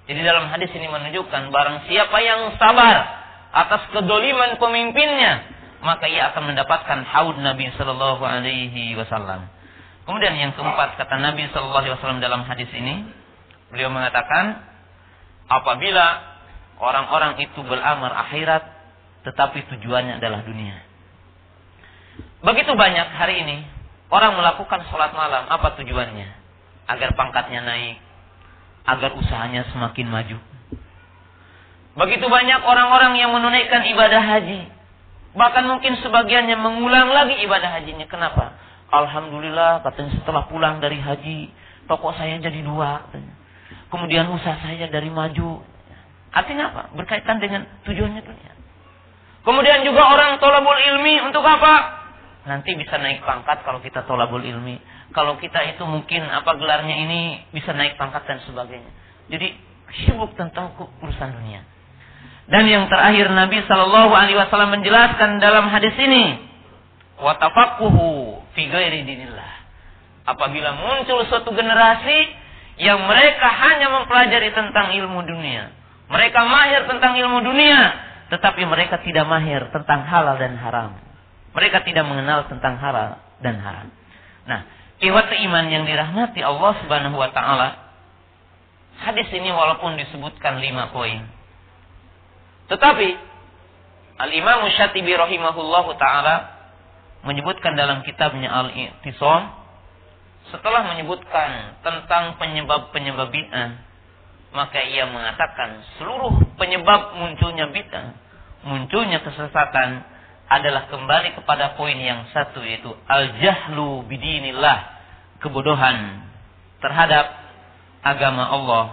Jadi dalam hadis ini menunjukkan barang siapa yang sabar atas kedoliman pemimpinnya, maka ia akan mendapatkan haud Nabi Shallallahu Alaihi Wasallam. Kemudian yang keempat kata Nabi Shallallahu Alaihi Wasallam dalam hadis ini, beliau mengatakan, apabila orang-orang itu beramar akhirat, tetapi tujuannya adalah dunia. Begitu banyak hari ini orang melakukan sholat malam, apa tujuannya? Agar pangkatnya naik, agar usahanya semakin maju. Begitu banyak orang-orang yang menunaikan ibadah haji. Bahkan mungkin sebagiannya mengulang lagi ibadah hajinya. Kenapa? Alhamdulillah katanya setelah pulang dari haji, toko saya jadi dua. Katanya. Kemudian usaha saya dari maju. Artinya apa? Berkaitan dengan tujuannya dunia. Kemudian juga orang tolabul ilmi untuk apa? Nanti bisa naik pangkat kalau kita tolabul ilmi. Kalau kita itu mungkin apa gelarnya ini bisa naik pangkat dan sebagainya. Jadi sibuk tentang urusan dunia. Dan yang terakhir Nabi Shallallahu Alaihi Wasallam menjelaskan dalam hadis ini, watafakuhu fi dinillah. Apabila muncul suatu generasi yang mereka hanya mempelajari tentang ilmu dunia, mereka mahir tentang ilmu dunia, tetapi mereka tidak mahir tentang halal dan haram. Mereka tidak mengenal tentang halal dan haram. Nah, Iwat iman yang dirahmati Allah Subhanahu wa taala. Hadis ini walaupun disebutkan lima poin. Tetapi Al-Imam Syatibi rahimahullahu taala menyebutkan dalam kitabnya Al-I'tisam setelah menyebutkan tentang penyebab-penyebab bid'ah maka ia mengatakan seluruh penyebab munculnya bid'ah munculnya kesesatan adalah kembali kepada poin yang satu yaitu al-jahlu bidinillah, kebodohan terhadap agama Allah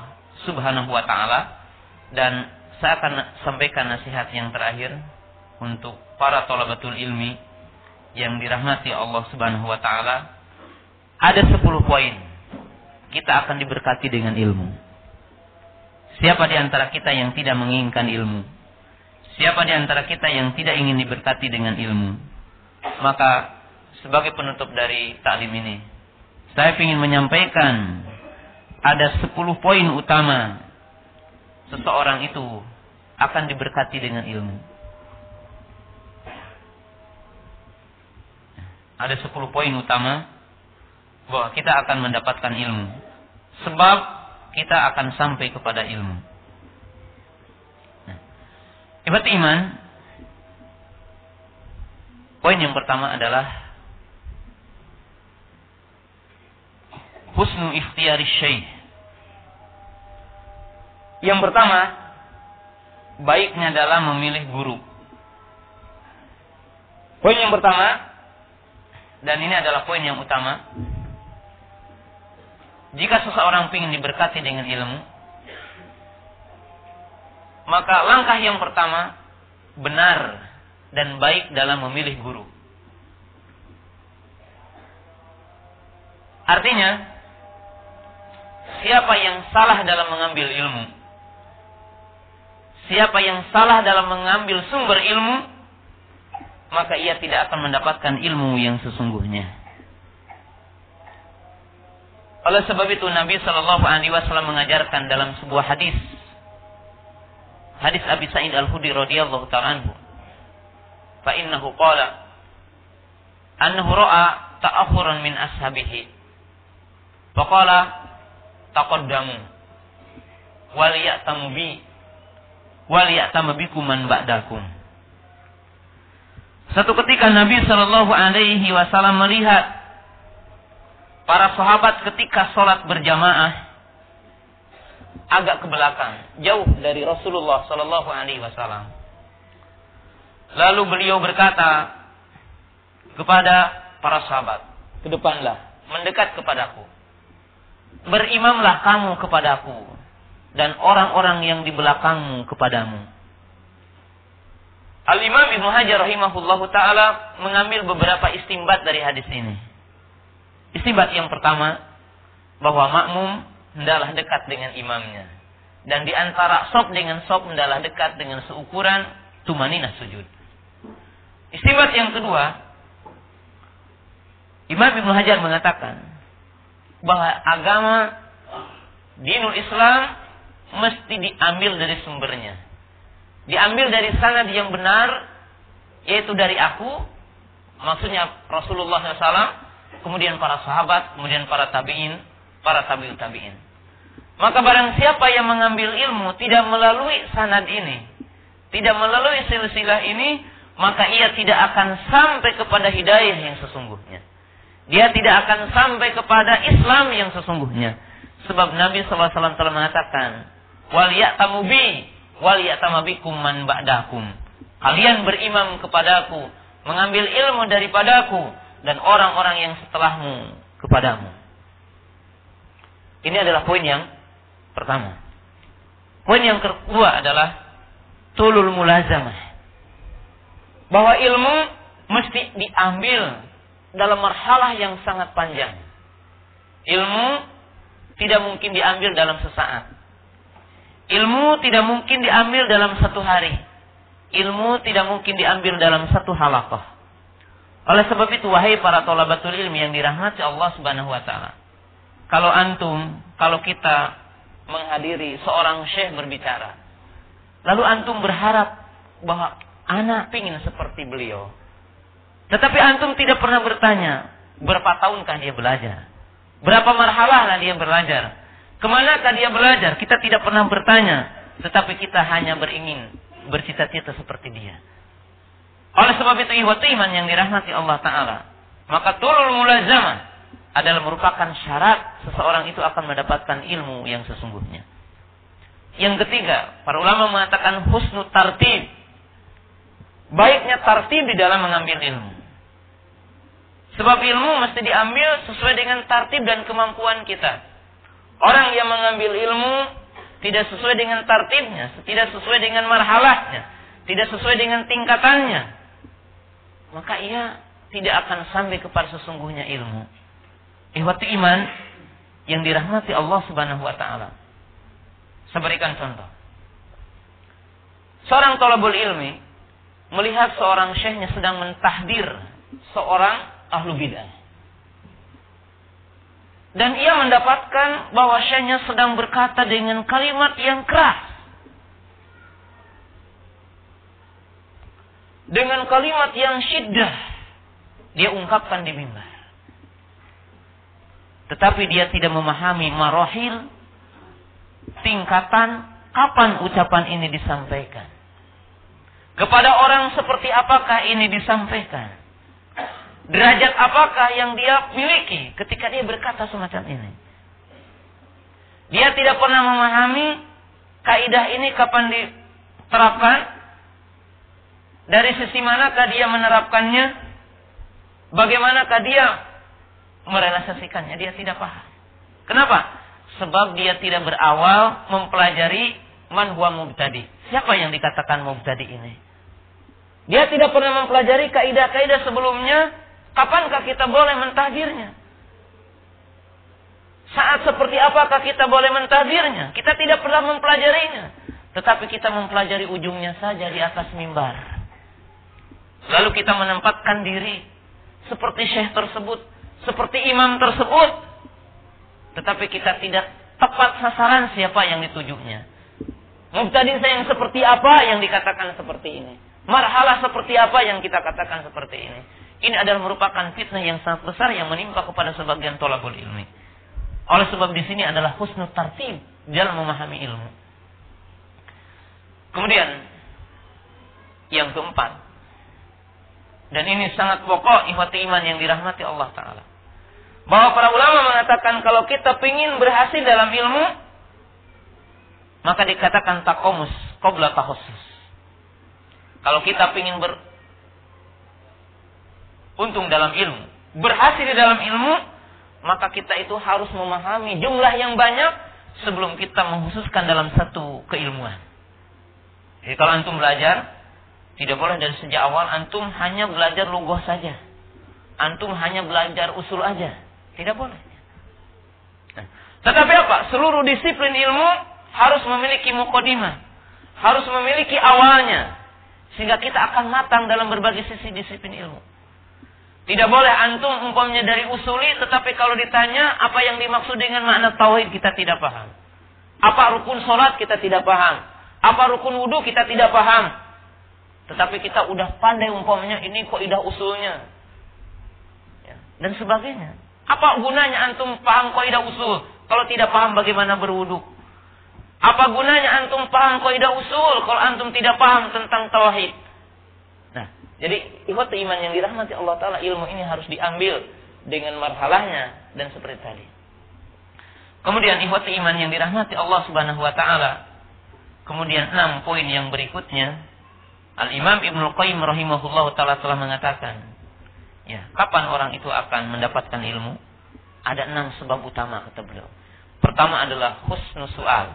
Subhanahu wa taala dan saya akan sampaikan nasihat yang terakhir untuk para tolabatul ilmi yang dirahmati Allah Subhanahu wa taala. Ada 10 poin. Kita akan diberkati dengan ilmu. Siapa di antara kita yang tidak menginginkan ilmu? Siapa di antara kita yang tidak ingin diberkati dengan ilmu? Maka sebagai penutup dari taklim ini, saya ingin menyampaikan ada 10 poin utama seseorang itu akan diberkati dengan ilmu. Ada 10 poin utama bahwa kita akan mendapatkan ilmu. Sebab kita akan sampai kepada ilmu. Ibarat iman, poin yang pertama adalah husnu ikhtiyari syai. Yang pertama, baiknya dalam memilih guru. Poin yang pertama, dan ini adalah poin yang utama, jika seseorang ingin diberkati dengan ilmu, maka langkah yang pertama benar dan baik dalam memilih guru. Artinya, siapa yang salah dalam mengambil ilmu, siapa yang salah dalam mengambil sumber ilmu, maka ia tidak akan mendapatkan ilmu yang sesungguhnya. Oleh sebab itu Nabi Shallallahu Alaihi Wasallam mengajarkan dalam sebuah hadis hadis Abi Sa'id Al-Khudri radhiyallahu ta'ala anhu. Fa innahu qala annahu ra'a ta'akhuran min ashabihi. Fa qala taqaddamu wal ya'tamu bi man ba'dakum. Satu ketika Nabi Shallallahu Alaihi Wasallam melihat para sahabat ketika sholat berjamaah agak ke belakang, jauh dari Rasulullah Sallallahu Alaihi Wasallam. Lalu beliau berkata kepada para sahabat, ke depanlah, mendekat kepadaku. Berimamlah kamu kepadaku dan orang-orang yang di belakangmu kepadamu. Al-Imam Ibnu Hajar rahimahullahu taala mengambil beberapa istimbat dari hadis ini. Istimbat yang pertama bahwa makmum hendaklah dekat dengan imamnya. Dan di antara sop dengan sop hendaklah dekat dengan seukuran tumaninah sujud. Istimewa yang kedua, Imam Ibn Hajar mengatakan bahwa agama dinul Islam mesti diambil dari sumbernya. Diambil dari sanad yang benar, yaitu dari aku, maksudnya Rasulullah SAW, kemudian para sahabat, kemudian para tabi'in, para tabi'ut tabi'in. Maka barang siapa yang mengambil ilmu tidak melalui sanad ini, tidak melalui silsilah ini, maka ia tidak akan sampai kepada hidayah yang sesungguhnya. Dia tidak akan sampai kepada Islam yang sesungguhnya. Sebab Nabi SAW telah mengatakan, wal ya'tamu bi wal ya'tamu bikum man ba'dakum. Kalian berimam kepadaku, mengambil ilmu daripadaku dan orang-orang yang setelahmu kepadamu. Ini adalah poin yang pertama. Poin yang kedua adalah tulul mulazamah. Bahwa ilmu mesti diambil dalam marhalah yang sangat panjang. Ilmu tidak mungkin diambil dalam sesaat. Ilmu tidak mungkin diambil dalam satu hari. Ilmu tidak mungkin diambil dalam satu halakoh. Oleh sebab itu, wahai para tolabatul ilmi yang dirahmati Allah subhanahu wa ta'ala. Kalau antum, kalau kita menghadiri seorang syekh berbicara. Lalu antum berharap bahwa anak pingin seperti beliau. Tetapi antum tidak pernah bertanya, berapa tahunkah dia belajar? Berapa marhalah dia belajar? Ke manakah dia belajar? Kita tidak pernah bertanya. Tetapi kita hanya beringin bercita-cita seperti dia. Oleh sebab itu ihwatu iman yang dirahmati Allah Ta'ala. Maka turul mulazamah adalah merupakan syarat seseorang itu akan mendapatkan ilmu yang sesungguhnya. Yang ketiga, para ulama mengatakan husnu tartib. Baiknya tartib di dalam mengambil ilmu. Sebab ilmu mesti diambil sesuai dengan tartib dan kemampuan kita. Orang yang mengambil ilmu tidak sesuai dengan tartibnya, tidak sesuai dengan marhalahnya, tidak sesuai dengan tingkatannya, maka ia tidak akan sampai kepada sesungguhnya ilmu. Ihwati iman yang dirahmati Allah Subhanahu wa taala. Saya berikan contoh. Seorang tolabul ilmi melihat seorang syekhnya sedang mentahdir seorang ahlu bidah. Dan ia mendapatkan bahwa syekhnya sedang berkata dengan kalimat yang keras. Dengan kalimat yang syiddah. Dia ungkapkan di mimbar. Tetapi dia tidak memahami marohil. Tingkatan kapan ucapan ini disampaikan. Kepada orang seperti apakah ini disampaikan derajat apakah yang dia miliki ketika dia berkata semacam ini. Dia tidak pernah memahami kaidah ini kapan diterapkan, dari sisi manakah dia menerapkannya, bagaimanakah dia merealisasikannya, dia tidak paham. Kenapa? Sebab dia tidak berawal mempelajari man huwa mubtadi. Siapa yang dikatakan mubtadi ini? Dia tidak pernah mempelajari kaidah-kaidah sebelumnya Kapankah kita boleh mentahdirnya? Saat seperti apakah kita boleh mentahdirnya? Kita tidak pernah mempelajarinya. Tetapi kita mempelajari ujungnya saja di atas mimbar. Lalu kita menempatkan diri seperti syekh tersebut, seperti imam tersebut. Tetapi kita tidak tepat sasaran siapa yang ditujunya. Mubtadi saya yang seperti apa yang dikatakan seperti ini. Marhalah seperti apa yang kita katakan seperti ini. Ini adalah merupakan fitnah yang sangat besar yang menimpa kepada sebagian tolakul ilmi. Oleh sebab di sini adalah husnul tartib dalam memahami ilmu. Kemudian yang keempat dan ini sangat pokok ihwati iman yang dirahmati Allah Ta'ala. Bahwa para ulama mengatakan kalau kita ingin berhasil dalam ilmu, maka dikatakan takomus, qobla tahosus. Kalau kita ingin ber, untung dalam ilmu, berhasil di dalam ilmu, maka kita itu harus memahami jumlah yang banyak sebelum kita menghususkan dalam satu keilmuan. Jadi kalau antum belajar, tidak boleh dari sejak awal antum hanya belajar lugoh saja. Antum hanya belajar usul aja. Tidak boleh. Nah, tetapi apa? Seluruh disiplin ilmu harus memiliki mukodimah. Harus memiliki awalnya. Sehingga kita akan matang dalam berbagai sisi disiplin ilmu. Tidak boleh antum umpamanya dari usuli, tetapi kalau ditanya apa yang dimaksud dengan makna tauhid kita tidak paham. Apa rukun sholat kita tidak paham. Apa rukun wudhu kita tidak paham. Tetapi kita udah pandai umpamanya ini kok idah usulnya. Ya. Dan sebagainya. Apa gunanya antum paham kaidah usul kalau tidak paham bagaimana berwudu? Apa gunanya antum paham kaidah usul kalau antum tidak paham tentang tauhid? Jadi ikhwat iman yang dirahmati Allah taala ilmu ini harus diambil dengan marhalahnya dan seperti tadi. Kemudian ikhwat iman yang dirahmati Allah Subhanahu wa taala. Kemudian enam poin yang berikutnya Al-Imam Ibnu Qayyim rahimahullah taala telah mengatakan, ya, kapan orang itu akan mendapatkan ilmu? Ada enam sebab utama kata beliau. Pertama adalah husnul su'al.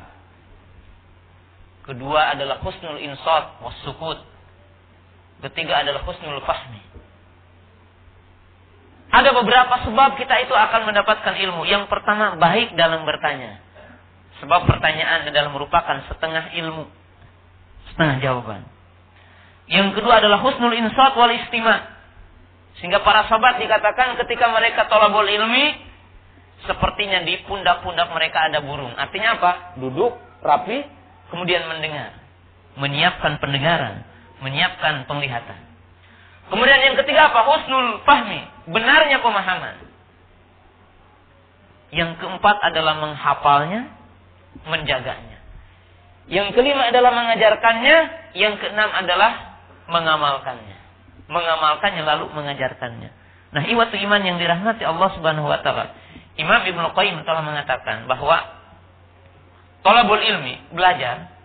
Kedua adalah husnul insat was sukut. Ketiga adalah husnul fahmi. Ada beberapa sebab kita itu akan mendapatkan ilmu. Yang pertama, baik dalam bertanya. Sebab pertanyaan adalah merupakan setengah ilmu. Setengah jawaban. Yang kedua adalah husnul insat wal istima. Sehingga para sahabat dikatakan ketika mereka tolabul ilmi, sepertinya di pundak-pundak mereka ada burung. Artinya apa? Duduk, rapi, kemudian mendengar. Menyiapkan pendengaran, menyiapkan penglihatan. Kemudian yang ketiga apa? Husnul fahmi. Benarnya pemahaman. Yang keempat adalah menghafalnya, menjaganya. Yang kelima adalah mengajarkannya. Yang keenam adalah mengamalkannya. Mengamalkannya lalu mengajarkannya. Nah, iwatu iman yang dirahmati Allah Subhanahu wa taala. Imam Ibnu Qayyim telah mengatakan bahwa tolabul ilmi, belajar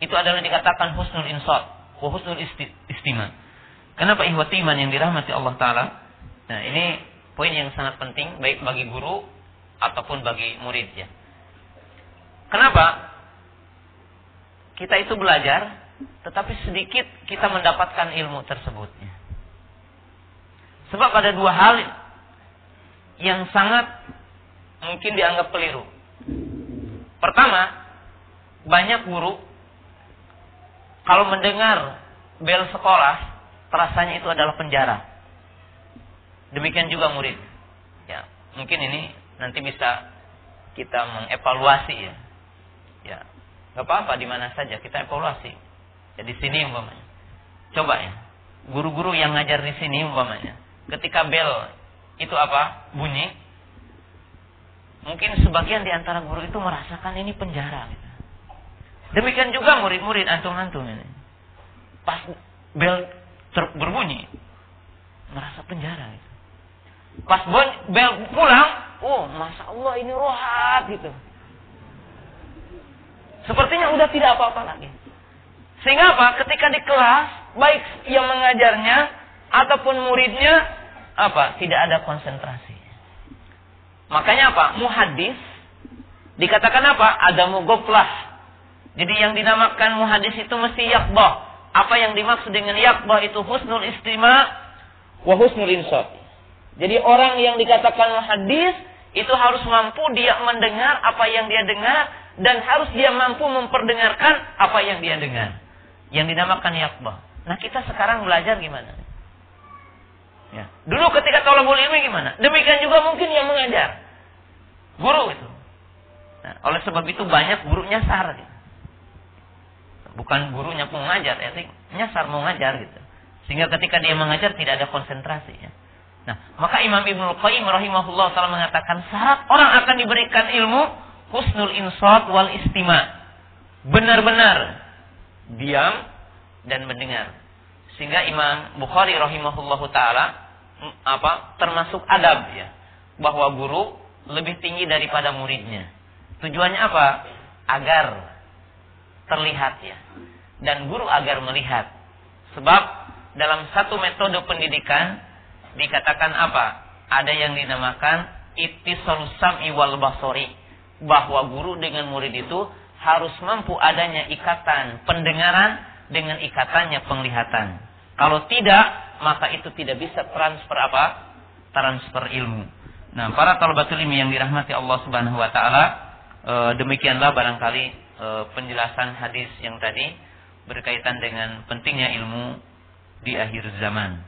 itu adalah dikatakan husnul insat, wa husnul istima. Kenapa ihwati iman yang dirahmati Allah Ta'ala? Nah ini poin yang sangat penting baik bagi guru ataupun bagi murid ya. Kenapa? Kita itu belajar tetapi sedikit kita mendapatkan ilmu tersebutnya. Sebab ada dua hal yang sangat mungkin dianggap keliru. Pertama, banyak guru kalau mendengar bel sekolah rasanya itu adalah penjara. Demikian juga murid. Ya, mungkin ini nanti bisa kita mengevaluasi ya. Ya, nggak apa-apa di mana saja kita evaluasi. Ya di sini umpamanya. Coba ya, guru-guru yang ngajar di sini umpamanya, ketika bel itu apa bunyi, mungkin sebagian di antara guru itu merasakan ini penjara. Gitu. Demikian juga murid-murid antum-antum ini. Pas bel ter berbunyi merasa penjara gitu. Pas bel pulang, oh masa Allah ini rohat gitu. Sepertinya udah tidak apa-apa lagi. Sehingga apa? Ketika di kelas, baik yang mengajarnya ataupun muridnya, apa? Tidak ada konsentrasi. Makanya apa? Muhadis dikatakan apa? Ada mugoplah. Jadi yang dinamakan muhadis itu mesti yakbah. Apa yang dimaksud dengan yakbah itu husnul istima wa husnul insaf. Jadi orang yang dikatakan hadis itu harus mampu dia mendengar apa yang dia dengar dan harus dia mampu memperdengarkan apa yang dia dengar. Yang dinamakan yakbah. Nah kita sekarang belajar gimana? Ya. Dulu ketika tolong ilmi gimana? Demikian juga mungkin yang mengajar. Guru itu. Nah, oleh sebab itu banyak guru nyasar. Gitu bukan gurunya mau ngajar ya nyasar mau ngajar gitu. Sehingga ketika dia mengajar tidak ada konsentrasi ya nah maka Imam Ibnu Qayyim rahimahullah taala mengatakan syarat orang akan diberikan ilmu husnul insat wal istima. Benar-benar diam dan mendengar. Sehingga Imam Bukhari rahimahullah taala apa termasuk adab ya bahwa guru lebih tinggi daripada muridnya. Tujuannya apa? Agar terlihat ya. Dan guru agar melihat. Sebab dalam satu metode pendidikan dikatakan apa? Ada yang dinamakan ittisalus sam'i wal basori. Bahwa guru dengan murid itu harus mampu adanya ikatan pendengaran dengan ikatannya penglihatan. Kalau tidak, maka itu tidak bisa transfer apa? Transfer ilmu. Nah, para talabatul ilmi yang dirahmati Allah Subhanahu wa taala, e, demikianlah barangkali e, penjelasan hadis yang tadi berkaitan dengan pentingnya ilmu di akhir zaman.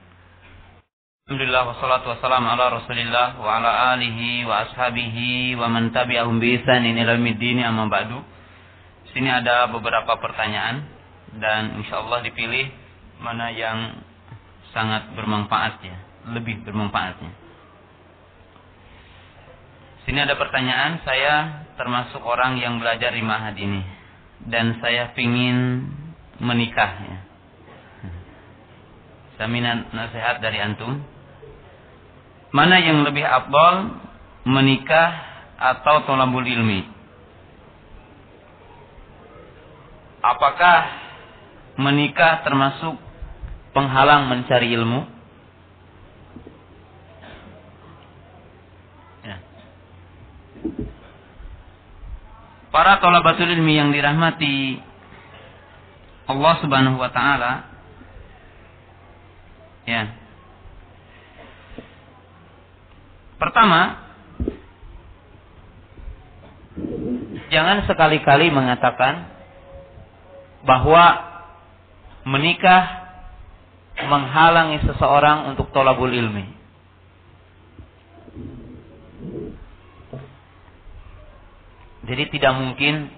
Alhamdulillah wassalatu wassalamu ala Rasulillah wa ala alihi wa ashabihi wa man tabi'ahum bi ihsanin ila yaumiddin amma ba'du. Sini ada beberapa pertanyaan dan insyaallah dipilih mana yang sangat bermanfaat ya, lebih bermanfaatnya. Sini ada pertanyaan, saya termasuk orang yang belajar di mahad ini dan saya ingin menikah ya. Saya minat nasihat dari antum Mana yang lebih abdol menikah atau tolabul ilmi? Apakah menikah termasuk penghalang mencari ilmu? Ya. Para tolabatul ilmi yang dirahmati Allah Subhanahu wa taala ya Pertama, jangan sekali-kali mengatakan bahwa menikah menghalangi seseorang untuk tolabul ilmi. Jadi tidak mungkin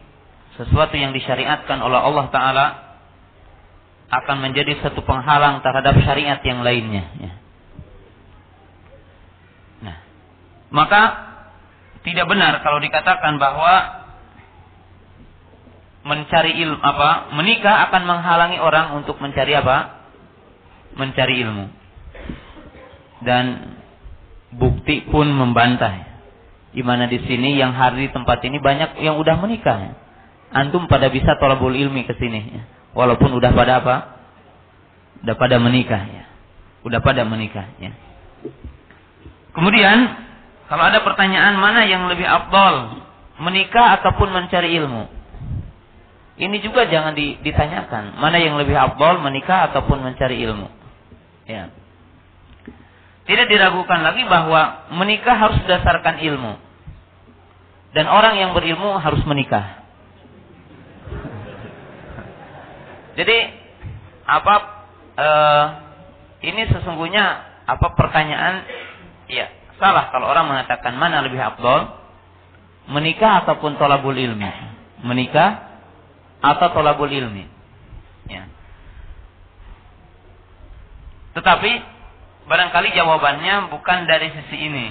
sesuatu yang disyariatkan oleh Allah Ta'ala akan menjadi satu penghalang terhadap syariat yang lainnya. Ya. Maka tidak benar kalau dikatakan bahwa mencari ilmu apa menikah akan menghalangi orang untuk mencari apa mencari ilmu dan bukti pun membantah di mana di sini yang hari di tempat ini banyak yang udah menikah antum pada bisa tolabul ilmi ke sini ya. walaupun udah pada apa udah pada menikah ya udah pada menikah ya kemudian kalau ada pertanyaan mana yang lebih abdol, menikah ataupun mencari ilmu? Ini juga jangan ditanyakan, mana yang lebih abdol, menikah ataupun mencari ilmu. Ya. Tidak diragukan lagi bahwa menikah harus berdasarkan ilmu. Dan orang yang berilmu harus menikah. Jadi apa uh, ini sesungguhnya apa pertanyaan ya salah kalau orang mengatakan mana lebih abdol menikah ataupun tolabul ilmi menikah atau tolabul ilmi ya. tetapi barangkali jawabannya bukan dari sisi ini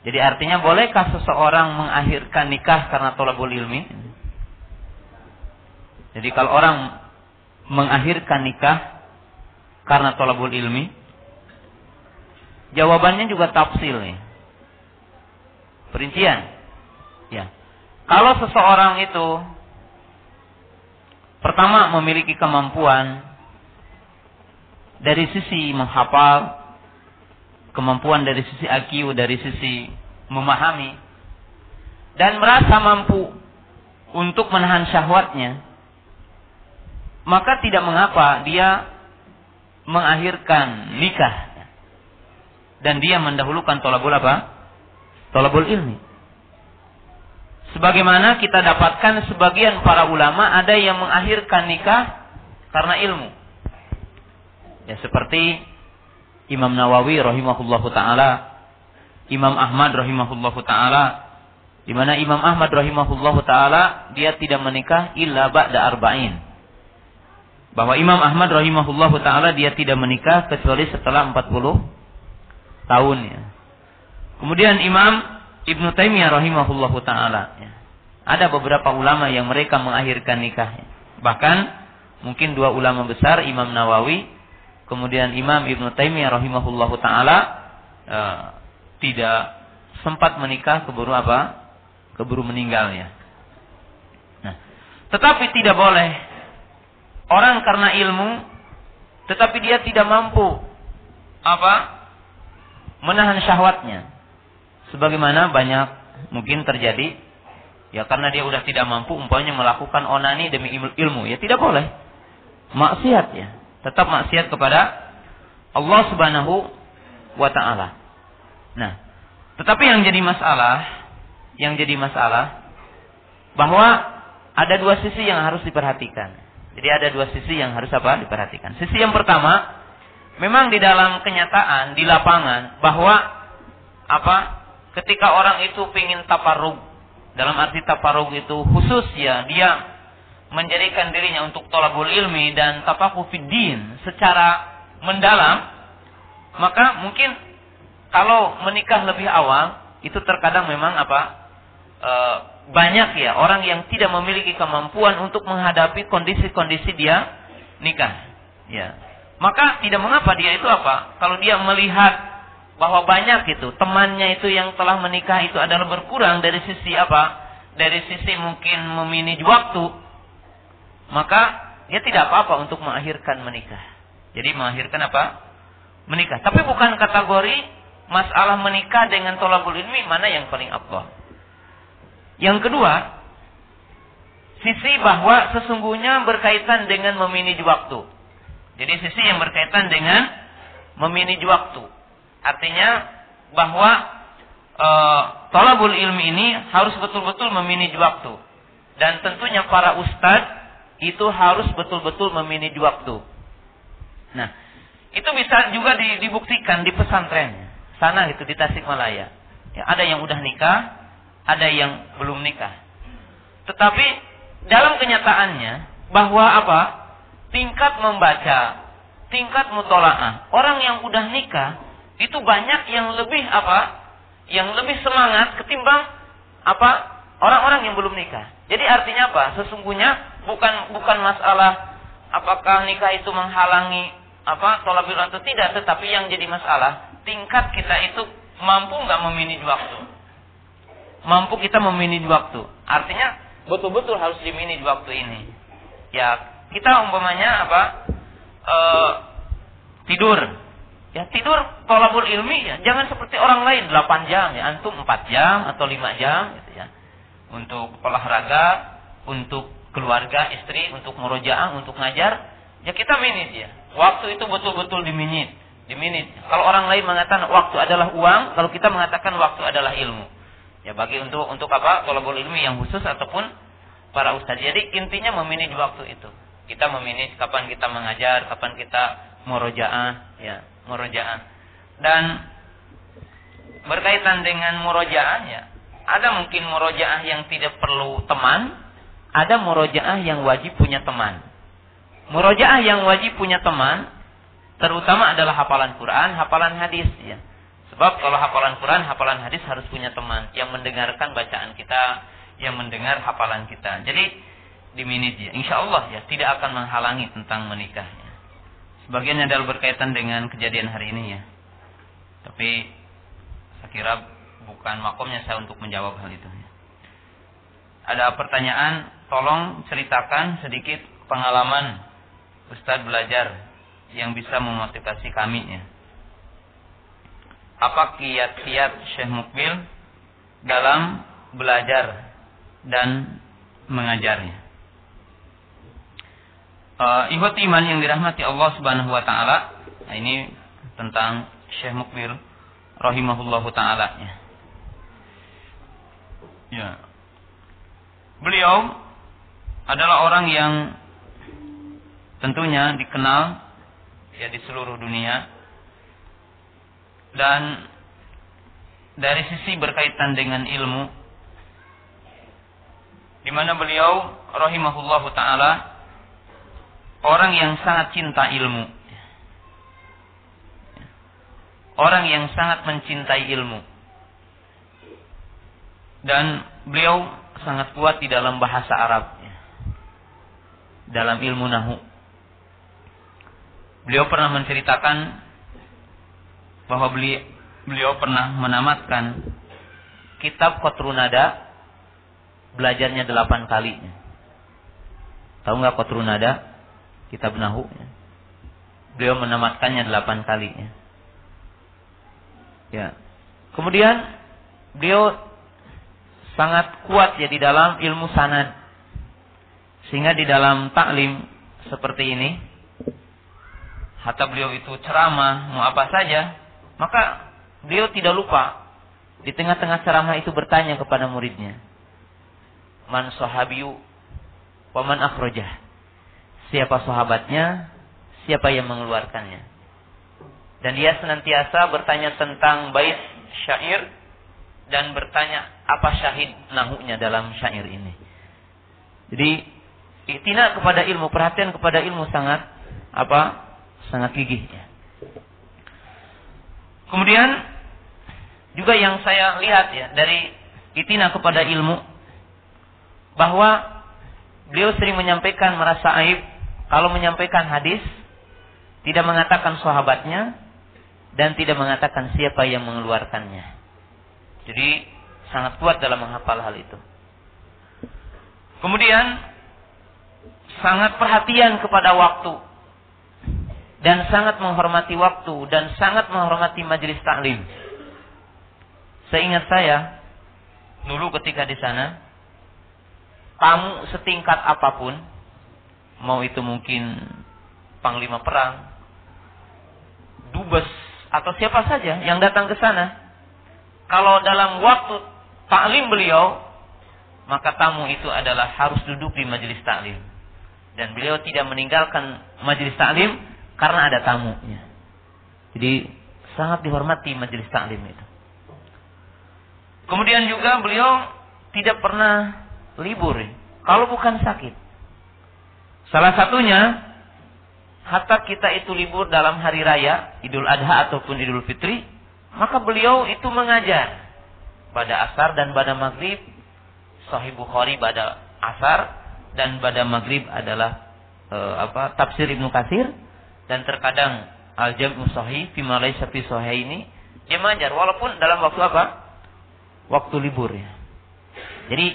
jadi artinya bolehkah seseorang mengakhirkan nikah karena tolabul ilmi jadi kalau orang mengakhirkan nikah karena tolabul ilmi Jawabannya juga tafsil nih. Perincian. Ya. Kalau seseorang itu pertama memiliki kemampuan dari sisi menghafal, kemampuan dari sisi IQ, dari sisi memahami dan merasa mampu untuk menahan syahwatnya, maka tidak mengapa dia mengakhirkan nikah dan dia mendahulukan tolabul apa? Tolabul ilmi. Sebagaimana kita dapatkan sebagian para ulama ada yang mengakhirkan nikah karena ilmu. Ya seperti Imam Nawawi rahimahullahu taala, Imam Ahmad rahimahullahu taala, di mana Imam Ahmad rahimahullahu taala dia tidak menikah illa ba'da arba'in. Bahwa Imam Ahmad rahimahullahu taala dia tidak menikah kecuali setelah 40 tahun ya. Kemudian Imam Ibnu Taimiyah rahimahullahu taala ya. Ada beberapa ulama yang mereka mengakhirkan nikah. Ya. Bahkan mungkin dua ulama besar Imam Nawawi kemudian Imam Ibnu Taimiyah rahimahullahu taala uh, tidak sempat menikah keburu apa? Keburu meninggalnya. Nah, tetapi tidak boleh orang karena ilmu tetapi dia tidak mampu apa? menahan syahwatnya. Sebagaimana banyak mungkin terjadi ya karena dia udah tidak mampu umpamanya melakukan onani demi ilmu ya tidak boleh. Maksiat ya. Tetap maksiat kepada Allah Subhanahu wa taala. Nah, tetapi yang jadi masalah, yang jadi masalah bahwa ada dua sisi yang harus diperhatikan. Jadi ada dua sisi yang harus apa? Diperhatikan. Sisi yang pertama, memang di dalam kenyataan di lapangan bahwa apa ketika orang itu ingin taparug dalam arti taparug itu khusus ya dia menjadikan dirinya untuk tolabul ilmi dan tapaku fiddin secara mendalam maka mungkin kalau menikah lebih awal itu terkadang memang apa e, banyak ya orang yang tidak memiliki kemampuan untuk menghadapi kondisi-kondisi dia nikah. Ya. Maka tidak mengapa dia itu apa? Kalau dia melihat bahwa banyak itu temannya itu yang telah menikah itu adalah berkurang dari sisi apa? Dari sisi mungkin meminij waktu, maka dia tidak apa-apa untuk mengakhirkan menikah. Jadi mengakhirkan apa? Menikah. Tapi bukan kategori masalah menikah dengan tolabul ilmi mana yang paling abdul. Yang kedua, sisi bahwa sesungguhnya berkaitan dengan meminij waktu. Jadi sisi yang berkaitan dengan meminij waktu. Artinya bahwa e, tolabul ilmi ini harus betul-betul meminij waktu. Dan tentunya para ustadz itu harus betul-betul meminij waktu. Nah, itu bisa juga dibuktikan di pesantren. Sana itu di Tasikmalaya. Ya, ada yang udah nikah, ada yang belum nikah. Tetapi dalam kenyataannya bahwa apa? Tingkat membaca, tingkat mutolaah, orang yang udah nikah itu banyak yang lebih apa? Yang lebih semangat ketimbang apa? Orang-orang yang belum nikah. Jadi artinya apa? Sesungguhnya bukan bukan masalah apakah nikah itu menghalangi apa tolak atau tidak, tetapi yang jadi masalah tingkat kita itu mampu nggak meminit waktu mampu kita meminit waktu. Artinya betul-betul harus diminit waktu ini. Ya, kita umpamanya apa? E, tidur. Ya, tidur tolabul ilmi ya. Jangan seperti orang lain 8 jam ya, antum 4 jam atau 5 jam gitu ya. Untuk olahraga, untuk keluarga, istri, untuk murojaah, untuk ngajar, ya kita minit ya. Waktu itu betul-betul diminit, diminit. Kalau orang lain mengatakan waktu adalah uang, kalau kita mengatakan waktu adalah ilmu. Ya bagi untuk untuk apa? Tolabul ilmi yang khusus ataupun para ustaz. Jadi intinya memilih waktu itu. Kita memilih kapan kita mengajar, kapan kita murojaah, ya, murojaah. Dan berkaitan dengan murojaah ya, ada mungkin murojaah yang tidak perlu teman, ada murojaah yang wajib punya teman. Murojaah yang wajib punya teman terutama adalah hafalan Quran, hafalan hadis ya. Sebab kalau hafalan Quran, hafalan hadis harus punya teman yang mendengarkan bacaan kita, yang mendengar hafalan kita. Jadi diminit ya. Insya Allah ya tidak akan menghalangi tentang menikahnya. Sebagian adalah berkaitan dengan kejadian hari ini ya. Tapi saya kira bukan makomnya saya untuk menjawab hal itu. Ya. Ada pertanyaan, tolong ceritakan sedikit pengalaman Ustadz belajar yang bisa memotivasi kami ya apa kiat-kiat Syekh Mukbil dalam belajar dan mengajarnya. Uh, iman yang dirahmati Allah Subhanahu wa taala. Nah, ini tentang Syekh Mukbil rahimahullahu taala ya. Ya. Beliau adalah orang yang tentunya dikenal ya di seluruh dunia. Dan dari sisi berkaitan dengan ilmu di mana beliau rahimahullahu taala orang yang sangat cinta ilmu. Orang yang sangat mencintai ilmu. Dan beliau sangat kuat di dalam bahasa Arab dalam ilmu nahu beliau pernah menceritakan bahwa beliau, beliau pernah menamatkan kitab Kotrunada belajarnya delapan kali. Tahu nggak Kotrunada? Kitab Nahu. Beliau menamatkannya delapan kali. Ya. Kemudian beliau sangat kuat ya di dalam ilmu sanad. Sehingga di dalam taklim seperti ini, hatta beliau itu ceramah, mau apa saja, maka beliau tidak lupa di tengah-tengah ceramah itu bertanya kepada muridnya. Man sahabiyu wa man akhrajah. Siapa sahabatnya? Siapa yang mengeluarkannya? Dan dia senantiasa bertanya tentang bait syair dan bertanya apa syahid nahunya dalam syair ini. Jadi itina kepada ilmu, perhatian kepada ilmu sangat apa? Sangat gigih. Kemudian juga yang saya lihat ya dari itina kepada ilmu bahwa beliau sering menyampaikan merasa aib kalau menyampaikan hadis tidak mengatakan sahabatnya dan tidak mengatakan siapa yang mengeluarkannya. Jadi sangat kuat dalam menghafal hal itu. Kemudian sangat perhatian kepada waktu dan sangat menghormati waktu dan sangat menghormati majelis taklim. Seingat saya dulu ketika di sana tamu setingkat apa pun mau itu mungkin panglima perang, dubes atau siapa saja yang datang ke sana, kalau dalam waktu taklim beliau, maka tamu itu adalah harus duduk di majelis taklim. Dan beliau tidak meninggalkan majelis taklim karena ada tamunya. Jadi sangat dihormati majelis taklim itu. Kemudian juga beliau tidak pernah libur kalau bukan sakit. Salah satunya hatta kita itu libur dalam hari raya, Idul Adha ataupun Idul Fitri, maka beliau itu mengajar pada asar dan pada maghrib. Sahih Bukhari pada asar dan pada maghrib adalah e, apa tafsir Ibnu Katsir dan terkadang al-jam'u sahih fi ma laysa fi ini dia mengajar walaupun dalam waktu apa? Waktu libur ya. Jadi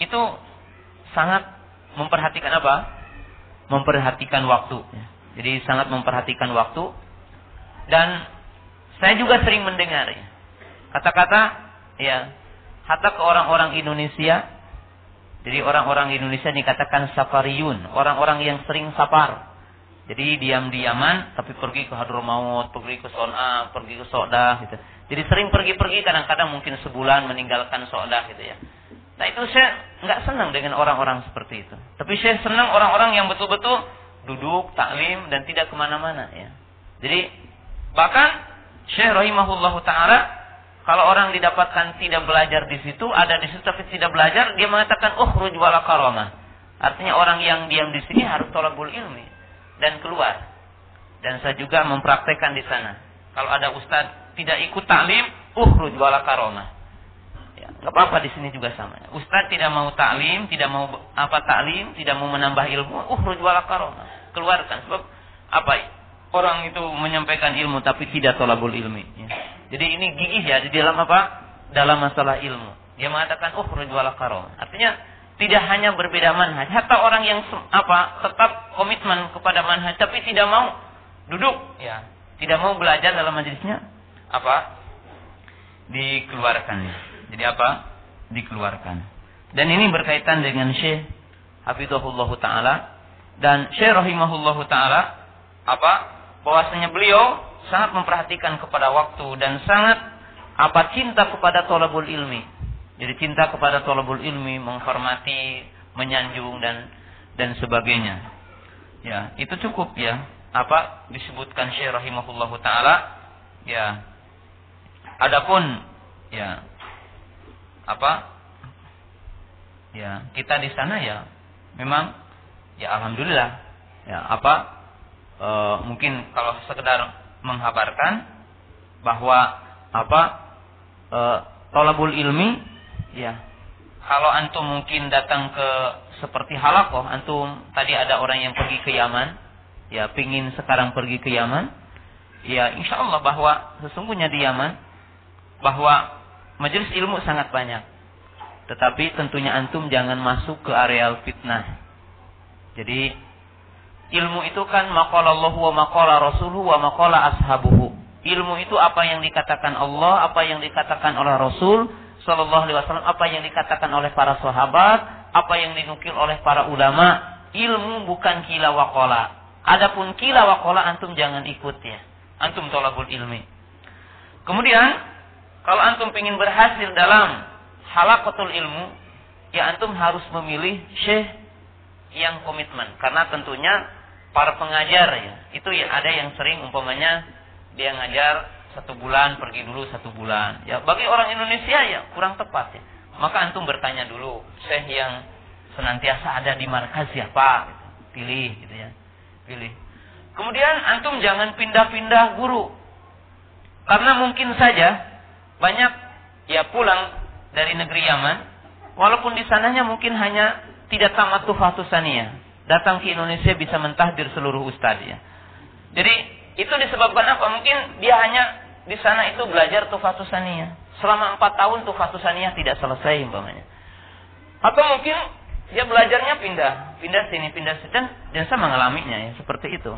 itu sangat memperhatikan apa? memperhatikan waktu. Ya. Jadi sangat memperhatikan waktu. Dan saya juga sering mendengar ya. Kata-kata ya, hatta ke orang-orang Indonesia. Jadi orang-orang Indonesia dikatakan safariyun, orang-orang yang sering safar. Jadi diam-diaman tapi pergi ke Hadramaut, pergi ke Son'a, pergi ke Soda gitu. Jadi sering pergi-pergi kadang-kadang mungkin sebulan meninggalkan Soda gitu ya. Nah itu saya nggak senang dengan orang-orang seperti itu. Tapi saya senang orang-orang yang betul-betul duduk, taklim dan tidak ke mana-mana ya. Jadi bahkan Syekh rahimahullah taala kalau orang didapatkan tidak belajar di situ, ada di situ tapi tidak belajar, dia mengatakan oh wala karomah. Artinya orang yang diam di sini harus tolabul ilmi dan keluar. Dan saya juga mempraktekkan di sana. Kalau ada ustadz tidak ikut taklim, uh wala karomah Gak apa-apa di sini juga sama. Ustaz tidak mau taklim, tidak mau apa taklim, tidak mau menambah ilmu, uh wala karomah. Keluarkan sebab apa? Orang itu menyampaikan ilmu tapi tidak tolabul ilmi. Ya. Jadi ini gigih ya di dalam apa? Dalam masalah ilmu. Dia mengatakan uh wala karomah. Artinya tidak hanya berbeda manhaj, hatta orang yang apa tetap komitmen kepada manhaj tapi tidak mau duduk ya, tidak mau belajar dalam majelisnya apa? dikeluarkan. Jadi apa? Dikeluarkan. Dan ini berkaitan dengan Syekh Hafizahullah Ta'ala. Dan Syekh Rahimahullah Ta'ala. Apa? Bahwasanya beliau sangat memperhatikan kepada waktu. Dan sangat apa cinta kepada tolabul ilmi. Jadi cinta kepada tolabul ilmi. Menghormati, menyanjung dan dan sebagainya. Ya, itu cukup ya. Apa disebutkan Syekh rahimahullahu taala? Ya. Adapun ya apa ya kita di sana ya memang ya alhamdulillah ya apa e, mungkin kalau sekedar menghabarkan bahwa apa e, tolabul ilmi ya kalau antum mungkin datang ke seperti halakoh antum tadi ada orang yang pergi ke Yaman ya pingin sekarang pergi ke Yaman ya insya Allah bahwa sesungguhnya di Yaman bahwa majelis ilmu sangat banyak. Tetapi tentunya antum jangan masuk ke areal fitnah. Jadi ilmu itu kan maqala Allah wa maqala Rasuluhu wa maqala ashabuhu. Ilmu itu apa yang dikatakan Allah, apa yang dikatakan oleh Rasul sallallahu alaihi wasallam, apa yang dikatakan oleh para sahabat, apa yang dinukil oleh para ulama. Ilmu bukan kila waqala. Adapun kila waqala antum jangan ikut ya. Antum tolabul ilmi. Kemudian kalau antum ingin berhasil dalam halakotul ilmu, ya antum harus memilih syekh yang komitmen. Karena tentunya para pengajar ya, itu ya ada yang sering umpamanya dia ngajar satu bulan pergi dulu satu bulan. Ya bagi orang Indonesia ya kurang tepat ya. Maka antum bertanya dulu syekh yang senantiasa ada di markas siapa? Pilih gitu ya. Pilih. Kemudian antum jangan pindah-pindah guru. Karena mungkin saja banyak ya pulang dari negeri Yaman walaupun di sananya mungkin hanya tidak tamat tufatus datang ke Indonesia bisa mentahdir seluruh ustadz ya jadi itu disebabkan apa? Mungkin dia hanya di sana itu belajar tufatus saniyah. Selama empat tahun tufatus saniyah tidak selesai umpamanya. Atau mungkin dia belajarnya pindah, pindah sini, pindah sini dan, dan saya mengalaminya ya seperti itu.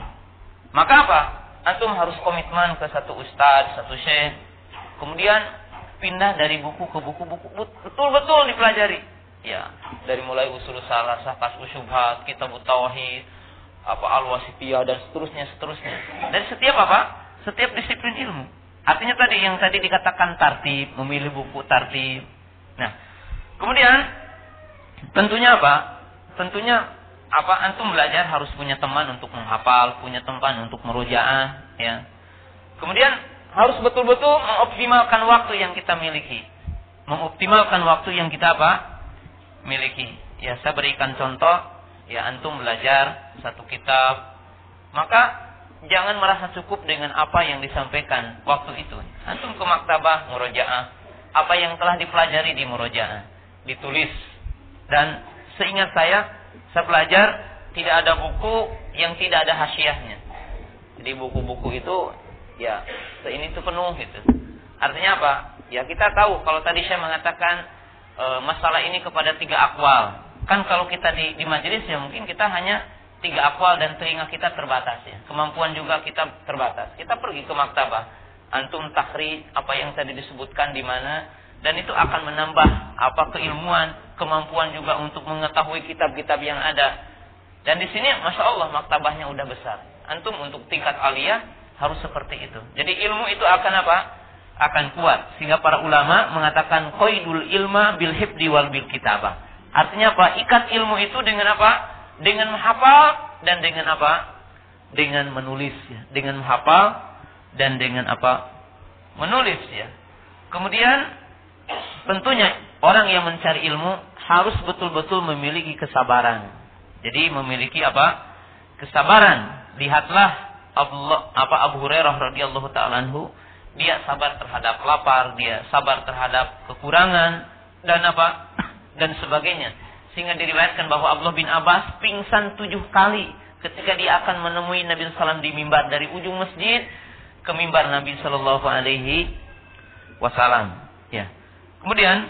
Maka apa? Antum harus komitmen ke satu ustadz, satu syekh. Kemudian pindah dari buku ke buku-buku betul-betul dipelajari. Ya, dari mulai usul salah, sahkas usyubhat, kitab tauhid, apa al-wasitiyah dan seterusnya seterusnya. Dan setiap apa? Setiap disiplin ilmu. Artinya tadi yang tadi dikatakan tartib, memilih buku tartib. Nah, kemudian tentunya apa? Tentunya apa antum belajar harus punya teman untuk menghafal, punya teman untuk merujaah, ya. Kemudian harus betul-betul mengoptimalkan waktu yang kita miliki. Mengoptimalkan waktu yang kita apa? Miliki. Ya, saya berikan contoh ya antum belajar satu kitab, maka jangan merasa cukup dengan apa yang disampaikan waktu itu. Antum ke maktabah murojaah, apa yang telah dipelajari di murojaah, ditulis. Dan seingat saya, saya belajar tidak ada buku yang tidak ada hasiahnya. Jadi buku-buku itu ya ini itu penuh gitu. Artinya apa? Ya kita tahu kalau tadi saya mengatakan e, masalah ini kepada tiga akwal kan kalau kita di, di majelis ya mungkin kita hanya tiga akwal dan telinga kita terbatas ya. Kemampuan juga kita terbatas. Kita pergi ke maktabah, antum takri apa yang tadi disebutkan di mana dan itu akan menambah apa keilmuan, kemampuan juga untuk mengetahui kitab-kitab yang ada. Dan di sini masya Allah maktabahnya udah besar. Antum untuk tingkat aliyah harus seperti itu. Jadi ilmu itu akan apa? Akan kuat. Sehingga para ulama mengatakan qaidul ilma bil hibdi wal bil kitabah Artinya apa? Ikat ilmu itu dengan apa? Dengan menghafal dan dengan apa? Dengan menulis ya. Dengan menghafal dan dengan apa? Menulis ya. Kemudian tentunya orang yang mencari ilmu harus betul-betul memiliki kesabaran. Jadi memiliki apa? Kesabaran. Lihatlah Allah, apa Abu Hurairah radhiyallahu taala anhu, dia sabar terhadap lapar, dia sabar terhadap kekurangan dan apa? dan sebagainya. Sehingga diriwayatkan bahwa Abdullah bin Abbas pingsan tujuh kali ketika dia akan menemui Nabi SAW di mimbar dari ujung masjid ke mimbar Nabi Shallallahu Alaihi Wasallam. Ya. Kemudian,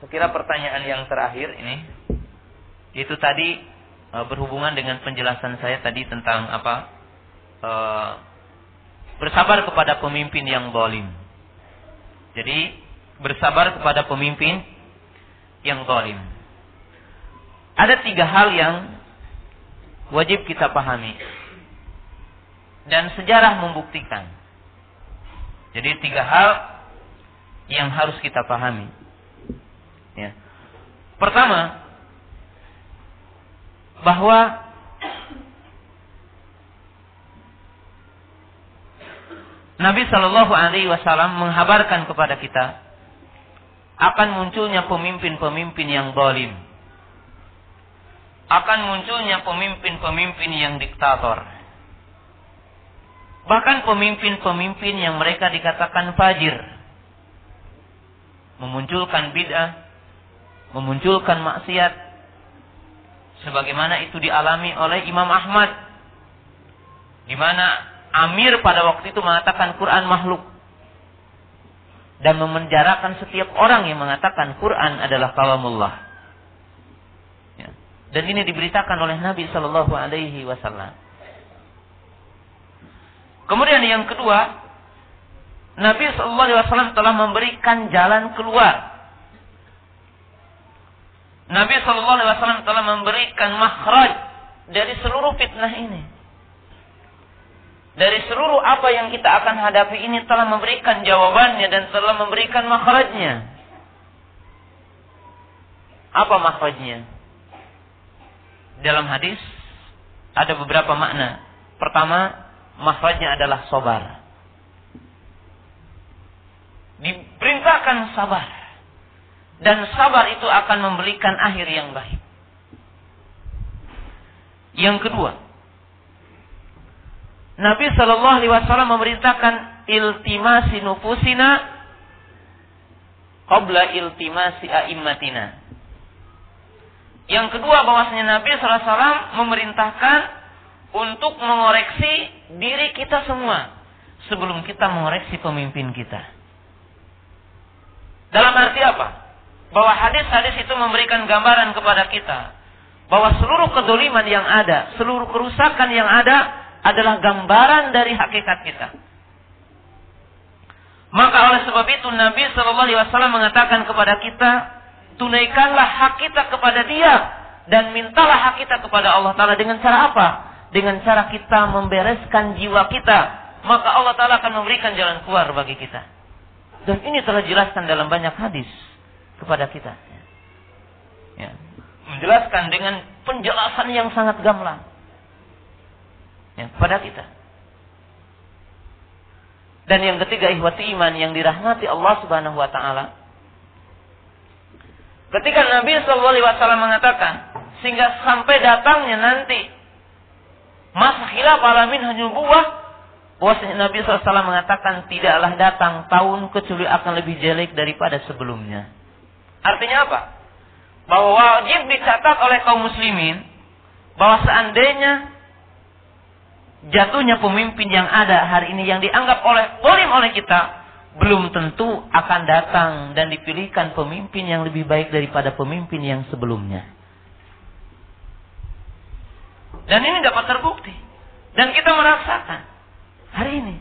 saya kira pertanyaan yang terakhir ini, itu tadi e, berhubungan dengan penjelasan saya tadi tentang apa e, bersabar kepada pemimpin yang bolim. Jadi bersabar kepada pemimpin yang zalim. Ada tiga hal yang wajib kita pahami. Dan sejarah membuktikan. Jadi tiga hal yang harus kita pahami. Ya. Pertama, bahwa Nabi Shallallahu Alaihi Wasallam menghabarkan kepada kita akan munculnya pemimpin-pemimpin yang zalim. Akan munculnya pemimpin-pemimpin yang diktator. Bahkan pemimpin-pemimpin yang mereka dikatakan fajir. Memunculkan bid'ah, memunculkan maksiat. Sebagaimana itu dialami oleh Imam Ahmad. Di mana Amir pada waktu itu mengatakan Quran makhluk dan memenjarakan setiap orang yang mengatakan Quran adalah kalamullah. Ya. Dan ini diberitakan oleh Nabi Shallallahu Alaihi Wasallam. Kemudian yang kedua, Nabi Shallallahu Alaihi Wasallam telah memberikan jalan keluar. Nabi Shallallahu Alaihi Wasallam telah memberikan makhraj dari seluruh fitnah ini dari seluruh apa yang kita akan hadapi ini telah memberikan jawabannya dan telah memberikan makhrajnya. Apa makhrajnya? Dalam hadis ada beberapa makna. Pertama, makhrajnya adalah sobar. diperintahkan sabar. Dan sabar itu akan memberikan akhir yang baik. Yang kedua, Nabi Shallallahu Alaihi Wasallam memerintahkan iltimasi nufusina qabla iltimasi aimmatina. Yang kedua bahwasanya Nabi SAW memerintahkan untuk mengoreksi diri kita semua sebelum kita mengoreksi pemimpin kita. Dalam arti apa? Bahwa hadis-hadis itu memberikan gambaran kepada kita bahwa seluruh kedoliman yang ada, seluruh kerusakan yang ada adalah gambaran dari hakikat kita. Maka oleh sebab itu Nabi Shallallahu Alaihi Wasallam mengatakan kepada kita, tunaikanlah hak kita kepada Dia dan mintalah hak kita kepada Allah Taala dengan cara apa? Dengan cara kita membereskan jiwa kita, maka Allah Taala akan memberikan jalan keluar bagi kita. Dan ini telah dijelaskan dalam banyak hadis kepada kita. Ya. Menjelaskan dengan penjelasan yang sangat gamblang ya, kepada kita. Dan yang ketiga ihwati iman yang dirahmati Allah Subhanahu wa taala. Ketika Nabi sallallahu alaihi wasallam mengatakan sehingga sampai datangnya nanti masa khilaf alamin nubuwah bahwasanya Nabi SAW mengatakan tidaklah datang tahun kecuali akan lebih jelek daripada sebelumnya. Artinya apa? Bahwa wajib dicatat oleh kaum muslimin bahwa seandainya jatuhnya pemimpin yang ada hari ini yang dianggap oleh bolim oleh kita belum tentu akan datang dan dipilihkan pemimpin yang lebih baik daripada pemimpin yang sebelumnya. Dan ini dapat terbukti. Dan kita merasakan hari ini.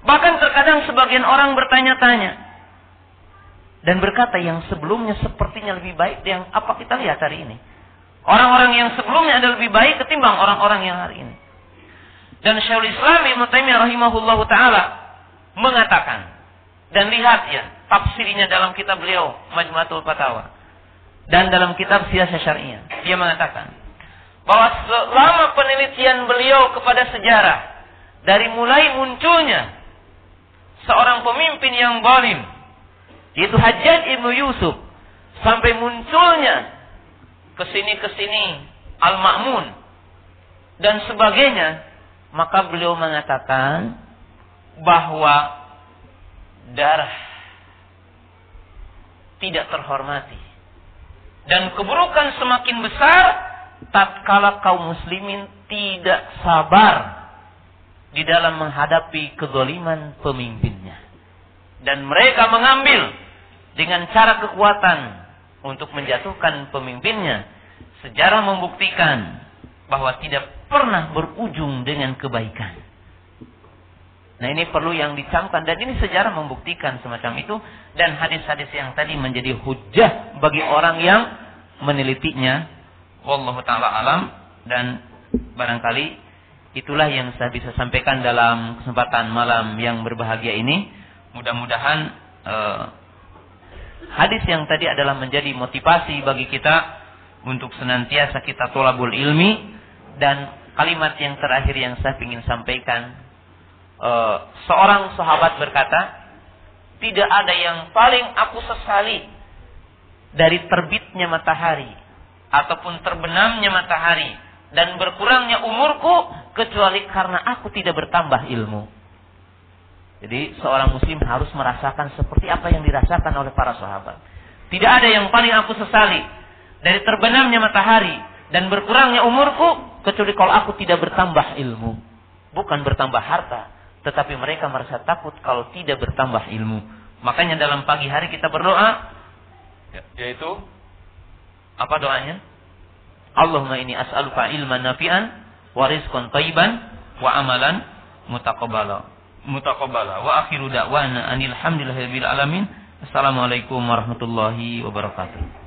Bahkan terkadang sebagian orang bertanya-tanya. Dan berkata yang sebelumnya sepertinya lebih baik yang apa kita lihat hari ini. Orang-orang yang sebelumnya ada lebih baik ketimbang orang-orang yang hari ini. Dan Syekhul Islam Ibnu Taimiyah rahimahullahu taala mengatakan dan lihat ya tafsirnya dalam kitab beliau Majmuatul Fatawa dan dalam kitab Siyasah Syariah dia mengatakan bahwa selama penelitian beliau kepada sejarah dari mulai munculnya seorang pemimpin yang zalim yaitu Hajjaj Ibnu Yusuf sampai munculnya ke sini ke sini Al-Ma'mun dan sebagainya maka beliau mengatakan bahwa darah tidak terhormati. Dan keburukan semakin besar tatkala kaum muslimin tidak sabar di dalam menghadapi kezaliman pemimpinnya. Dan mereka mengambil dengan cara kekuatan untuk menjatuhkan pemimpinnya sejarah membuktikan bahwa tidak pernah berujung dengan kebaikan. Nah ini perlu yang dicamkan dan ini sejarah membuktikan semacam itu dan hadis-hadis yang tadi menjadi hujah bagi orang yang menelitinya. Wallahu taala alam dan barangkali itulah yang saya bisa sampaikan dalam kesempatan malam yang berbahagia ini. Mudah-mudahan uh, hadis yang tadi adalah menjadi motivasi bagi kita untuk senantiasa kita tolabul ilmi dan kalimat yang terakhir yang saya ingin sampaikan. Uh, seorang sahabat berkata, tidak ada yang paling aku sesali dari terbitnya matahari ataupun terbenamnya matahari dan berkurangnya umurku kecuali karena aku tidak bertambah ilmu. Jadi seorang muslim harus merasakan seperti apa yang dirasakan oleh para sahabat. Tidak ada yang paling aku sesali dari terbenamnya matahari dan berkurangnya umurku Kecuali kalau aku tidak bertambah ilmu. Bukan bertambah harta. Tetapi mereka merasa takut kalau tidak bertambah ilmu. Makanya dalam pagi hari kita berdoa. Ya, yaitu. Apa doanya? Allahumma ini as'aluka ilman nafi'an. Wa rizqan. Wa amalan mutakobala. Mutakobala. Wa akhiru da'wana anilhamdulillahirrahmanirrahim. Assalamualaikum warahmatullahi wabarakatuh.